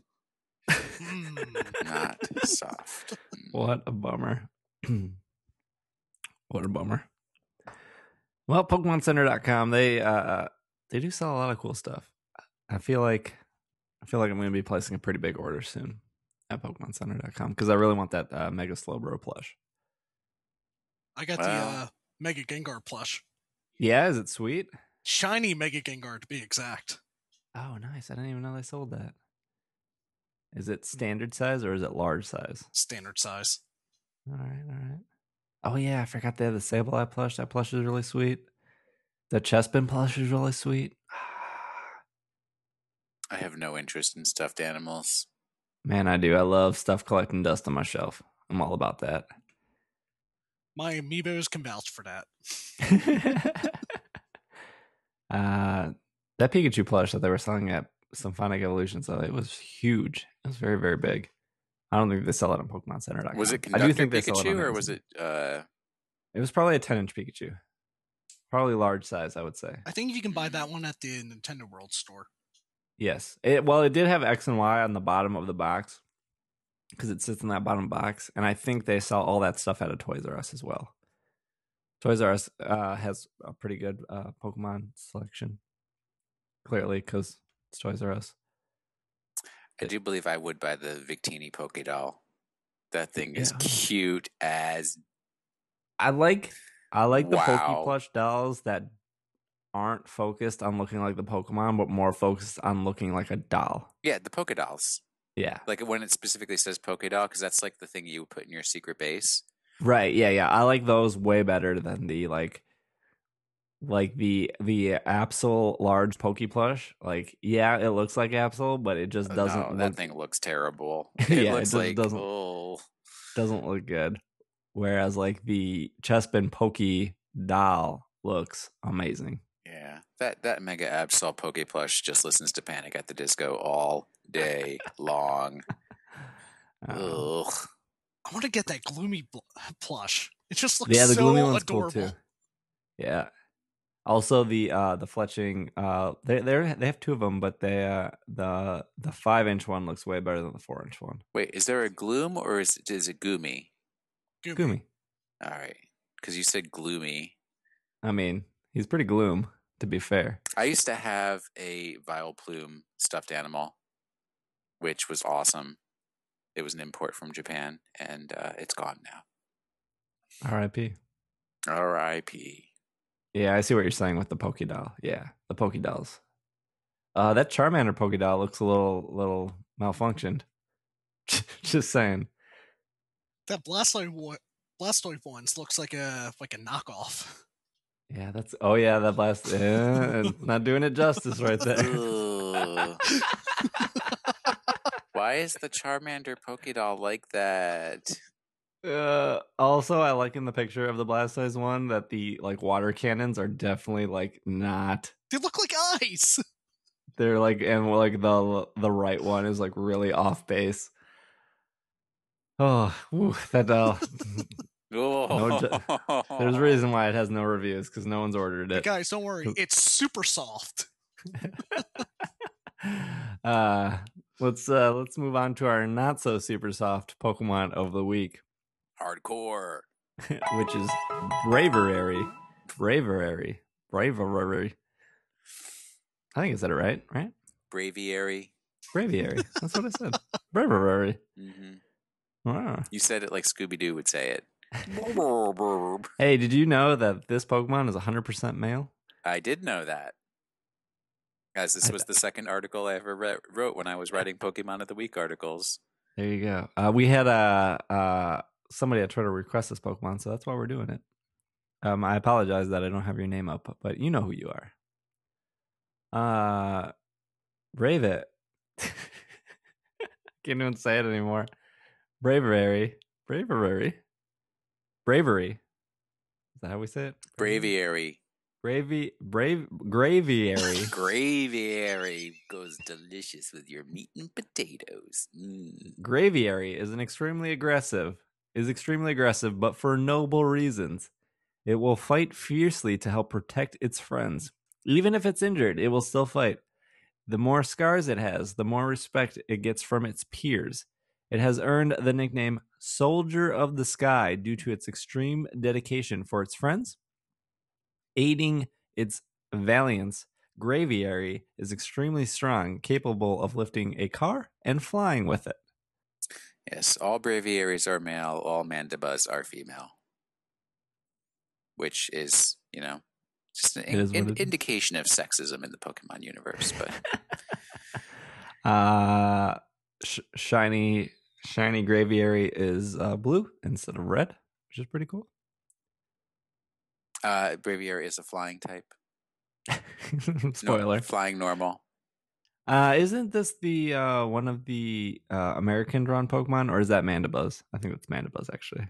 [SPEAKER 3] Hmm.
[SPEAKER 2] Not soft.
[SPEAKER 1] What a bummer. what a bummer. Well, PokemonCenter.com, they uh they do sell a lot of cool stuff. I feel like I feel like I'm gonna be placing a pretty big order soon at PokemonCenter.com because I really want that uh, Mega Slowbro plush.
[SPEAKER 3] I got the uh, Mega Gengar plush.
[SPEAKER 1] Yeah, is it sweet?
[SPEAKER 3] Shiny Mega Gengar to be exact.
[SPEAKER 1] Oh, nice. I didn't even know they sold that. Is it standard size or is it large size?
[SPEAKER 3] Standard size.
[SPEAKER 1] All right, all right. Oh yeah, I forgot they have the Sableye plush. That plush is really sweet. The Chespin plush is really sweet.
[SPEAKER 2] I have no interest in stuffed animals.
[SPEAKER 1] Man, I do. I love stuff collecting dust on my shelf. I'm all about that.
[SPEAKER 3] My amiibos can vouch for that.
[SPEAKER 1] uh, that Pikachu plush that they were selling at Symphonic Evolutions, though, it was huge. It was very, very big. I don't think they sell it on Pokemon Center.
[SPEAKER 2] Was it
[SPEAKER 1] I do think they sell it
[SPEAKER 2] Pikachu
[SPEAKER 1] on
[SPEAKER 2] or was it? Uh,
[SPEAKER 1] It was probably a 10 inch Pikachu. Probably large size, I would say.
[SPEAKER 3] I think you can buy that one at the Nintendo World store.
[SPEAKER 1] Yes. It well, it did have X and Y on the bottom of the box because it sits in that bottom box, and I think they sell all that stuff at a Toys R Us as well. Toys R Us uh, has a pretty good uh, Pokemon selection, clearly because it's Toys R Us.
[SPEAKER 2] I do believe I would buy the Victini Poké Doll. That thing is
[SPEAKER 1] Yeah.
[SPEAKER 2] cute as
[SPEAKER 1] I like I like the
[SPEAKER 2] Wow.
[SPEAKER 1] Poke plush dolls that aren't focused on looking like the Pokemon, but more focused on looking like a doll.
[SPEAKER 2] yeah, the Poké Dolls.
[SPEAKER 1] Yeah.
[SPEAKER 2] Like when it specifically says Poké Doll, because that's like the thing you put in your secret base.
[SPEAKER 1] Right. Yeah. Yeah. I like those way better than the like, like the the Absol large Poke plush. Like, yeah, it looks like Absol, but it just
[SPEAKER 2] Uh,
[SPEAKER 1] doesn't
[SPEAKER 2] no,
[SPEAKER 1] look
[SPEAKER 2] that thing looks terrible. It
[SPEAKER 1] Yeah, it
[SPEAKER 2] looks
[SPEAKER 1] just
[SPEAKER 2] like
[SPEAKER 1] doesn't-
[SPEAKER 2] oh,
[SPEAKER 1] doesn't look good. Whereas like the Chespin Poke doll looks amazing.
[SPEAKER 2] Yeah. That that Mega Absol Poké Plush just listens to Panic at the Disco all day long.
[SPEAKER 1] Uh,
[SPEAKER 2] Ugh.
[SPEAKER 3] I want to get that gloomy bl- plush. It just looks
[SPEAKER 1] yeah, the
[SPEAKER 3] so
[SPEAKER 1] gloomy one's
[SPEAKER 3] adorable.
[SPEAKER 1] cool too. Yeah. Also the uh the Fletchling uh they they they have two of them, but they uh the the five inch one looks way better than the four inch one.
[SPEAKER 2] Wait, is there a Gloom or is it, is it Goomy?
[SPEAKER 3] Goomy.
[SPEAKER 2] All right, because you said gloomy.
[SPEAKER 1] I mean, he's pretty gloom, to be fair.
[SPEAKER 2] I used to have a Vileplume stuffed animal, which was awesome. It was an import from Japan, and uh, it's gone now.
[SPEAKER 1] R.I.P.
[SPEAKER 2] R.I.P.
[SPEAKER 1] Yeah, I see what you're saying with the Poké Doll. Yeah, the Poké Dolls. Uh, that Charmander Poké Doll looks a little little malfunctioned. Just saying.
[SPEAKER 3] That Blastoise, one, Blastoise ones looks like a like a knockoff.
[SPEAKER 1] Yeah, that's. Oh yeah, that blast. Yeah, not doing it justice right there.
[SPEAKER 2] Why is the Charmander Pokédoll like that?
[SPEAKER 1] Uh, also, I like in the picture of the Blastoise one that the like water cannons are definitely like not.
[SPEAKER 3] They look like eyes.
[SPEAKER 1] They're like and like the the right one is like really off base. Oh, whew, that uh, Ju- there's a reason why it has no reviews because no one's ordered it.
[SPEAKER 3] guys, don't worry. It's super soft.
[SPEAKER 1] uh, let's uh let's move on to our not so super soft Pokemon of the week,
[SPEAKER 2] hardcore.
[SPEAKER 1] which is Braverary, Braverary, Braverary. I think I said it right, right?
[SPEAKER 2] Braviary.
[SPEAKER 1] Braviary. That's what I said. Braverary.
[SPEAKER 2] hmm
[SPEAKER 1] Wow.
[SPEAKER 2] You said it like Scooby Doo would say it.
[SPEAKER 1] Hey, did you know that this Pokemon is 100% male?
[SPEAKER 2] I did know that. Guys, this was the second article I ever re- wrote when I was writing Pokemon of the Week articles.
[SPEAKER 1] There you go. Uh, we had a uh, somebody at Twitter request this Pokemon, so that's why we're doing it. Um, I apologize that I don't have your name up, but you know who you are. Uh, Brave it. Can't even say it anymore. Bravery, bravery, bravery. Is that how we say it?
[SPEAKER 2] Braviary.
[SPEAKER 1] Gravy, brave, graviary.
[SPEAKER 2] Graviary goes delicious with your meat and potatoes. Mm.
[SPEAKER 1] Graviary is an extremely aggressive, is extremely aggressive, but for noble reasons. It will fight fiercely to help protect its friends. Even if it's injured, it will still fight. The more scars it has, the more respect it gets from its peers. It has earned the nickname Soldier of the Sky due to its extreme dedication for its friends. Aiding its valiance, Graviary is extremely strong, capable of lifting a car and flying with it.
[SPEAKER 2] Yes, all braviaries are male, all mandibas are female. Which is, you know, just an in-
[SPEAKER 1] is.
[SPEAKER 2] indication of sexism in the Pokemon universe. But
[SPEAKER 1] uh, sh- shiny, shiny Graviary is uh, blue instead of red, which is pretty cool.
[SPEAKER 2] uh, braviary is a flying type. No-
[SPEAKER 1] Spoiler.
[SPEAKER 2] flying normal.
[SPEAKER 1] Uh, isn't this the uh, one of the uh, American drawn Pokemon, or is that Mandibuzz? I think it's Mandibuzz actually.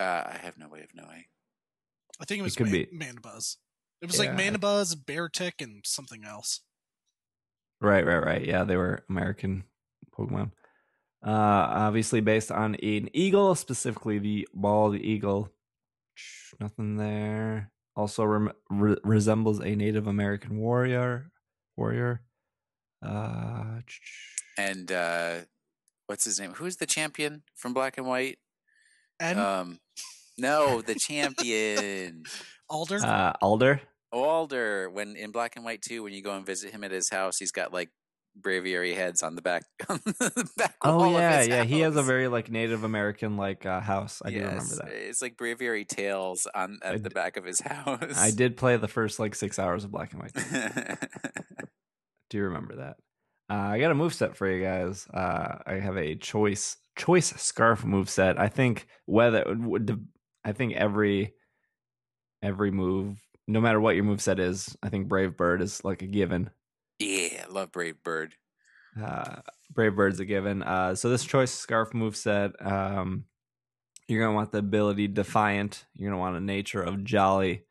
[SPEAKER 2] Uh, I have no way of knowing.
[SPEAKER 3] I think it was
[SPEAKER 1] could
[SPEAKER 3] Man-
[SPEAKER 1] be.
[SPEAKER 3] Mandibuzz. It was like
[SPEAKER 1] Yeah.
[SPEAKER 3] Mandibuzz, Beartic, and something else.
[SPEAKER 1] Right, right, right. Yeah, they were American Pokemon. Uh, obviously based on an eagle, specifically the bald eagle. Nothing there. Also rem- re- resembles a Native American warrior. Warrior. Uh,
[SPEAKER 2] And uh, what's his name? Who's the champion from Black and White?
[SPEAKER 3] And
[SPEAKER 2] Um, no, the champion.
[SPEAKER 3] Alder.
[SPEAKER 1] uh, Alder.
[SPEAKER 2] Alder, when in Black and White too, when you go and visit him at his house, he's got like braviary heads on the back on the back
[SPEAKER 1] Oh yeah,
[SPEAKER 2] of his
[SPEAKER 1] yeah. He has a
[SPEAKER 2] house.
[SPEAKER 1] very like Native American like uh, house. I do remember that.
[SPEAKER 2] It's like braviary tails on at
[SPEAKER 1] I
[SPEAKER 2] the
[SPEAKER 1] d-
[SPEAKER 2] back of his house.
[SPEAKER 1] I did play the first like six hours of Black and White. do you remember that. Uh, I got a move set for you guys. Uh, I have a choice choice scarf move set. I think whether I think every every move, no matter what your move set is, I think Brave Bird is like a given.
[SPEAKER 2] Yeah, love Brave Bird.
[SPEAKER 1] Uh, Brave Bird's a given. Uh, so this choice scarf move set, um, you're gonna want the ability Defiant. You're gonna want a nature of Jolly,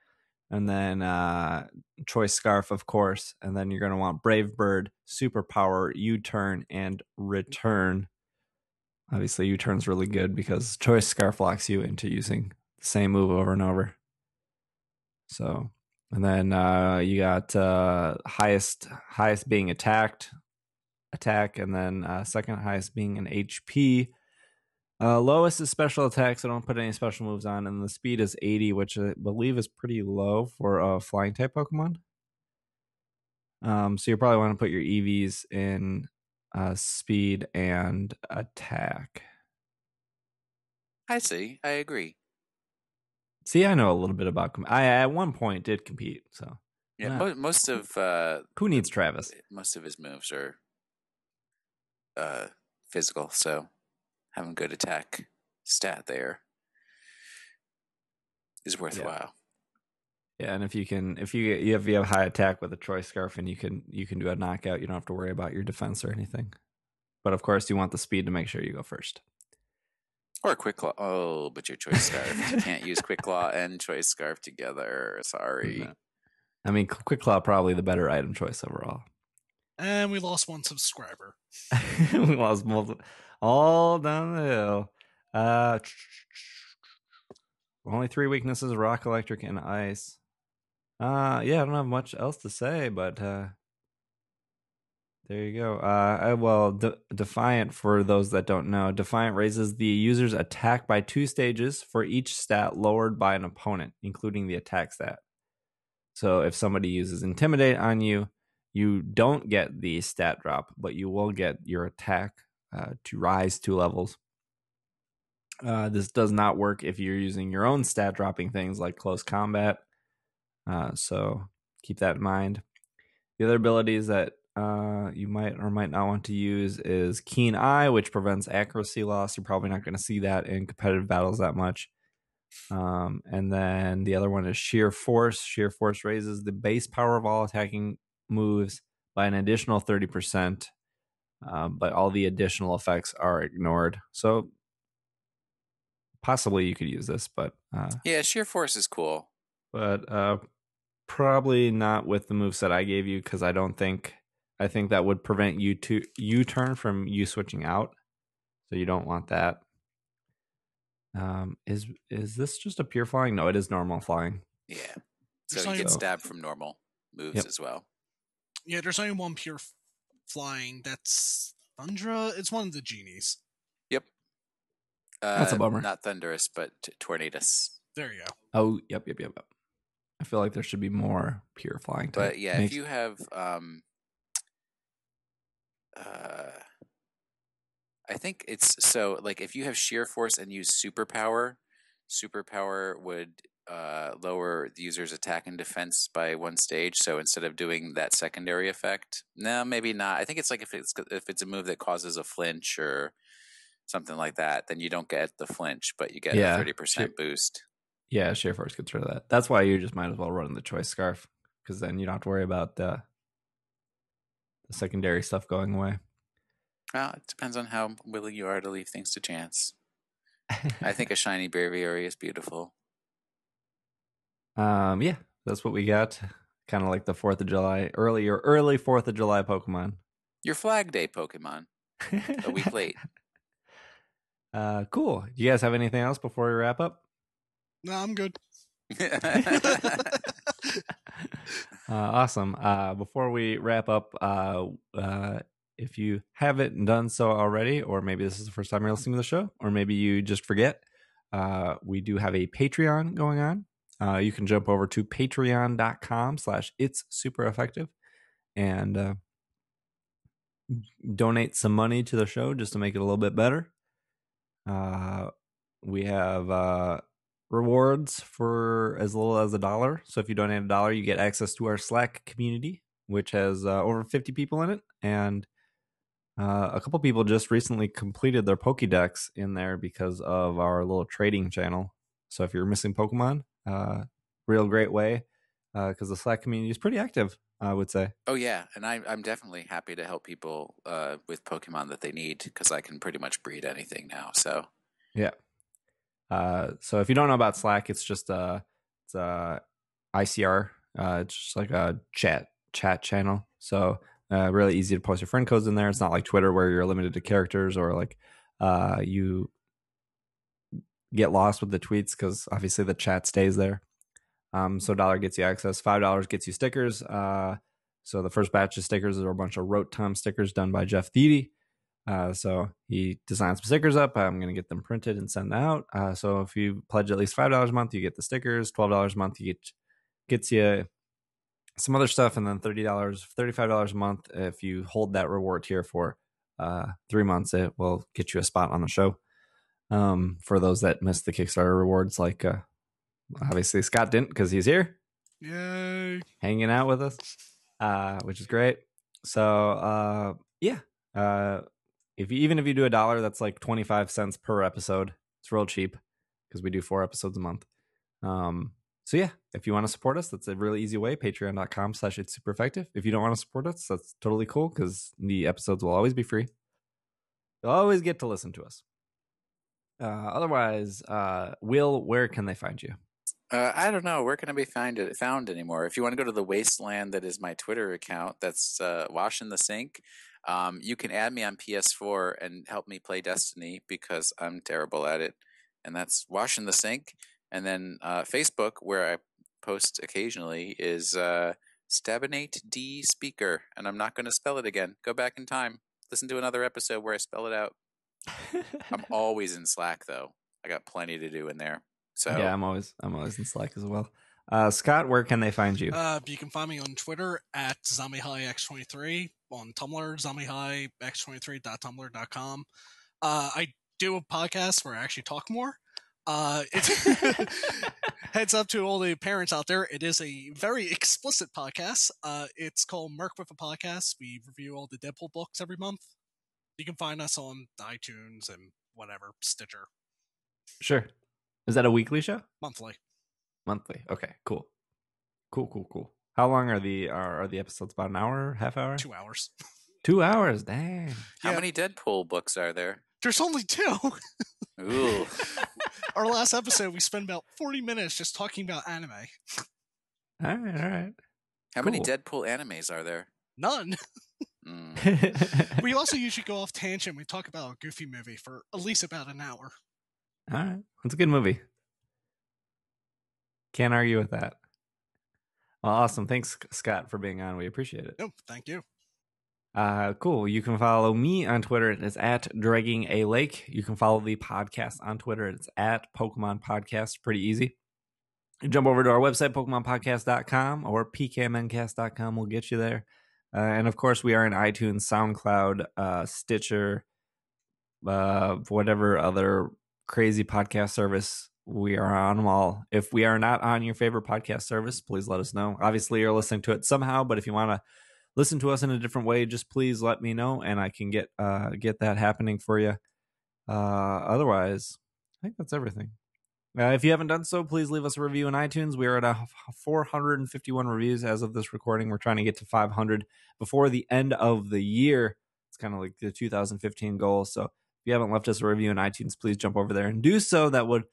[SPEAKER 1] and then uh, choice scarf, of course. And then you're gonna want Brave Bird, superpower, U turn, and return. Obviously, U turn's really good because choice scarf locks you into using the same move over and over. So, and then uh, you got uh, highest highest being attacked, attack, and then uh, second highest being an HP. Uh, lowest is special attack, so don't put any special moves on, and the speed is 80, which I believe is pretty low for a flying type Pokemon. Um, so you probably want to put your EVs in uh, speed and attack.
[SPEAKER 2] I see. I agree.
[SPEAKER 1] See, I know a little bit about. Com- I at one point did compete, so
[SPEAKER 2] Yeah,
[SPEAKER 1] Yeah.
[SPEAKER 2] mo- most of uh,
[SPEAKER 1] who needs Travis?
[SPEAKER 2] most of his moves are uh, physical, so having good attack stat there is worthwhile.
[SPEAKER 1] Yeah, and if you can, if you you have you have high attack with a choice scarf, and you can you can do a knockout, you don't have to worry about your defense or anything. But of course, you want the speed to make sure you go first.
[SPEAKER 2] Or quick claw. Oh, but your choice scarf. you can't use quick claw and choice scarf together. Sorry.
[SPEAKER 1] No. I mean, Quick Claw probably the better item choice overall.
[SPEAKER 3] and we lost one subscriber.
[SPEAKER 1] we lost multiple, all down the hill. Uh, only three weaknesses: rock, electric, and ice. Uh, yeah, I don't have much else to say, but uh, there you go. Uh, well, De- Defiant, for those that don't know, Defiant raises the user's attack by two stages for each stat lowered by an opponent, including the attack stat. So if somebody uses Intimidate on you, you don't get the stat drop, but you will get your attack uh, to rise two levels. Uh, this does not work if you're using your own stat dropping things like close combat. Uh, so keep that in mind. The other abilities that uh, you might or might not want to use is Keen Eye, which prevents accuracy loss. You're probably not going to see that in competitive battles that much. Um, and then the other one is Sheer Force. Sheer Force raises the base power of all attacking moves by an additional 30%, uh, but all the additional effects are ignored. So possibly you could use this, but uh,
[SPEAKER 2] Yeah, sheer force is cool.
[SPEAKER 1] but uh, probably not with the moveset I gave you because I don't think I think that would prevent you to U turn from you switching out. So you don't want that. Um, is is this just a pure flying? No, it is normal flying.
[SPEAKER 2] Yeah.
[SPEAKER 3] There's
[SPEAKER 2] So you
[SPEAKER 3] only-
[SPEAKER 2] get stabbed from normal moves
[SPEAKER 1] Yep.
[SPEAKER 2] as well.
[SPEAKER 3] Yeah, there's only one pure f- flying. That's Thundra. It's one of the genies. Yep.
[SPEAKER 2] Uh,
[SPEAKER 1] That's a bummer.
[SPEAKER 2] Not thunderous, but t- tornadus.
[SPEAKER 3] There you go.
[SPEAKER 1] Oh, yep, yep, yep, yep. I feel like there should be more pure flying. to
[SPEAKER 2] But yeah,
[SPEAKER 1] make-
[SPEAKER 2] if you have, um, uh, I think it's so like if you have sheer force and use superpower, superpower would uh, lower the user's attack and defense by one stage. So instead of doing that secondary effect, no, maybe not. I think it's like if it's if it's a move that causes a flinch or something like that, then you don't get the flinch, but you get
[SPEAKER 1] Yeah,
[SPEAKER 2] a thirty percent boost.
[SPEAKER 1] yeah, sheer force gets rid of that. That's why you just might as well run the choice scarf because then you don't have to worry about the the secondary stuff going away.
[SPEAKER 2] Well, it depends on how willing you are to leave things to chance. I think a shiny braviary is beautiful.
[SPEAKER 1] Um, yeah, that's what we got. Kind of like the Fourth of July, early or early Fourth of July Pokemon.
[SPEAKER 2] Your Flag Day Pokemon. A week late.
[SPEAKER 1] Uh, cool. Do you guys have anything else before we wrap up?
[SPEAKER 3] No, I'm good.
[SPEAKER 1] Uh, awesome. Uh, before we wrap up, uh, uh, if you haven't done so already, or maybe this is the first time you're listening to the show, or maybe you just forget, uh, we do have a Patreon going on. Uh, you can jump over to patreon.com slash it's super effective and donate some money to the show just to make it a little bit better. We have rewards for as little as a dollar. So if you donate a dollar, you get access to our Slack community, which has uh, over 50 people in it. And uh, a couple people just recently completed their Pokédex in there because of our little trading channel. So if you're missing Pokemon, uh, real great way because the Slack community is pretty active, I would say.
[SPEAKER 2] oh yeah, and I, I'm definitely happy to help people uh, with Pokemon that they need because I can pretty much breed anything now. So
[SPEAKER 1] Uh, so if you don't know about Slack, it's just a it's a ICR. Uh, it's just like a chat chat channel. So uh, really easy to post your friend codes in there. It's not like Twitter where you're limited to characters or like uh, you get lost with the tweets because obviously the chat stays there. Um, so dollar gets you access. Five dollars gets you stickers. Uh, so the first batch of stickers are a bunch of Rotom stickers done by Jeff Thede. Uh, so he designed some stickers up. I'm going to get them printed and send out. Uh, so if you pledge at least five dollars a month, you get the stickers. Twelve dollars a month, you get gets you some other stuff, and then thirty dollars, thirty five dollars a month if you hold that reward tier for uh, three months. It will get you a spot on the show. Um, for those that missed the Kickstarter rewards, like uh, obviously Scott didn't because he's here
[SPEAKER 3] Yay.
[SPEAKER 1] hanging out with us, uh, which is great. So uh, yeah, uh, if you, even if you do a dollar, that's like twenty five cents per episode. It's real cheap because we do four episodes a month. Um, so yeah, if you want to support us, that's a really easy way. Patreon.com slash it's super effective. If you don't want to support us, that's totally cool because the episodes will always be free. You'll always get to listen to us. Uh, otherwise, uh, Will, where can they find you?
[SPEAKER 2] uh, I don't know where can I be find it, found anymore. If you want to go to the wasteland that is my Twitter account, that's uh, Wash in the Sink. Um, you can add me on PS4 and help me play Destiny because I'm terrible at it. And that's washing the Sink. And then uh, Facebook, where I post occasionally, is uh, Stabinate D Speaker. And I'm not going to spell it again. Go back in time. Listen to another episode where I spell it out. I'm always in Slack, though. I got plenty to do in there. So
[SPEAKER 1] Yeah, I'm always I'm always in Slack as well. Uh, Scott, where can they find you?
[SPEAKER 3] Uh, you can find me on Twitter at ZombieHighX23, on Tumblr, ZombieHighX23.tumblr.com. Uh, I do a podcast where I actually talk more. Uh, it's heads up to all the parents out there. It is a very explicit podcast. Uh, it's called Merc with a Podcast. We review all the Deadpool books every month. You can find us on iTunes and whatever Stitcher
[SPEAKER 1] Sure. Is that a weekly show?
[SPEAKER 3] monthly.
[SPEAKER 1] Monthly. Okay. Cool. Cool. Cool. Cool. How long are the are, are the episodes? About an hour? Half hour?
[SPEAKER 3] Two hours.
[SPEAKER 1] Two hours. Dang.
[SPEAKER 2] how
[SPEAKER 3] Yeah.
[SPEAKER 2] many Deadpool books are there?
[SPEAKER 3] There's only two.
[SPEAKER 2] Ooh.
[SPEAKER 3] Our last episode, we spent about 40 minutes just talking about anime.
[SPEAKER 1] All right, all right.
[SPEAKER 2] How many Deadpool animes are there?
[SPEAKER 3] None.
[SPEAKER 2] Mm.
[SPEAKER 3] we also usually go off tangent. We talk about a goofy movie for at least about an hour.
[SPEAKER 1] All right. It's a good movie. Can't argue with that. Well, awesome. Thanks, Scott, for being on. We appreciate it.
[SPEAKER 3] No, thank you.
[SPEAKER 1] Uh, cool. You can follow me on Twitter. It's at Dragging a Lake. You can follow the podcast on Twitter. It's at Pokemon Podcast. Pretty easy. Jump over to our website, PokemonPodcast.com or PKMNcast.com. We'll get you there. Uh, and of course, we are in iTunes, SoundCloud, uh, Stitcher, uh, whatever other crazy podcast service we are on them all. If we are not on your favorite podcast service, please let us know. Obviously, you're listening to it somehow, but if you want to listen to us in a different way, just please let me know, and I can get uh, get that happening for you. Uh, otherwise, I think that's everything. Uh, if you haven't done so, please leave us a review in iTunes. We are at a 451 reviews as of this recording. We're trying to get to 500 before the end of the year. It's kind of like the 2015 goal. So if you haven't left us a review in iTunes, please jump over there and do so. That would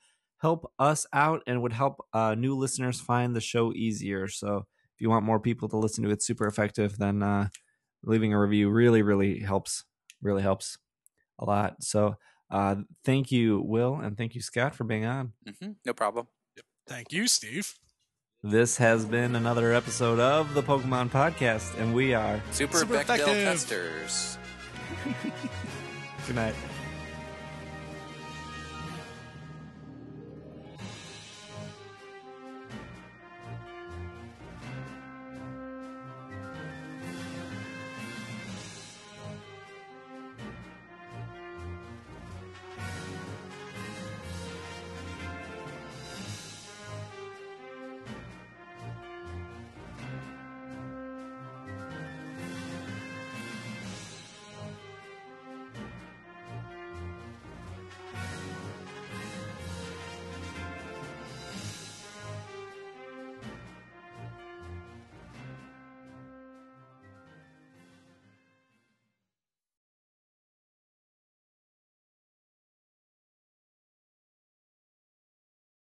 [SPEAKER 1] help us out and would help uh, new listeners find the show easier. So if you want more people to listen to it super effective, then uh, leaving a review really, really helps. Really helps a lot. So uh, thank you, Will, and thank you, Scott, for being on.
[SPEAKER 2] hmm No problem.
[SPEAKER 3] Thank you, Steve.
[SPEAKER 1] This has been another episode of the Pokemon Podcast, and we are
[SPEAKER 2] Super,
[SPEAKER 3] Super
[SPEAKER 2] Bechdel
[SPEAKER 3] effective.
[SPEAKER 2] testers.
[SPEAKER 1] good night.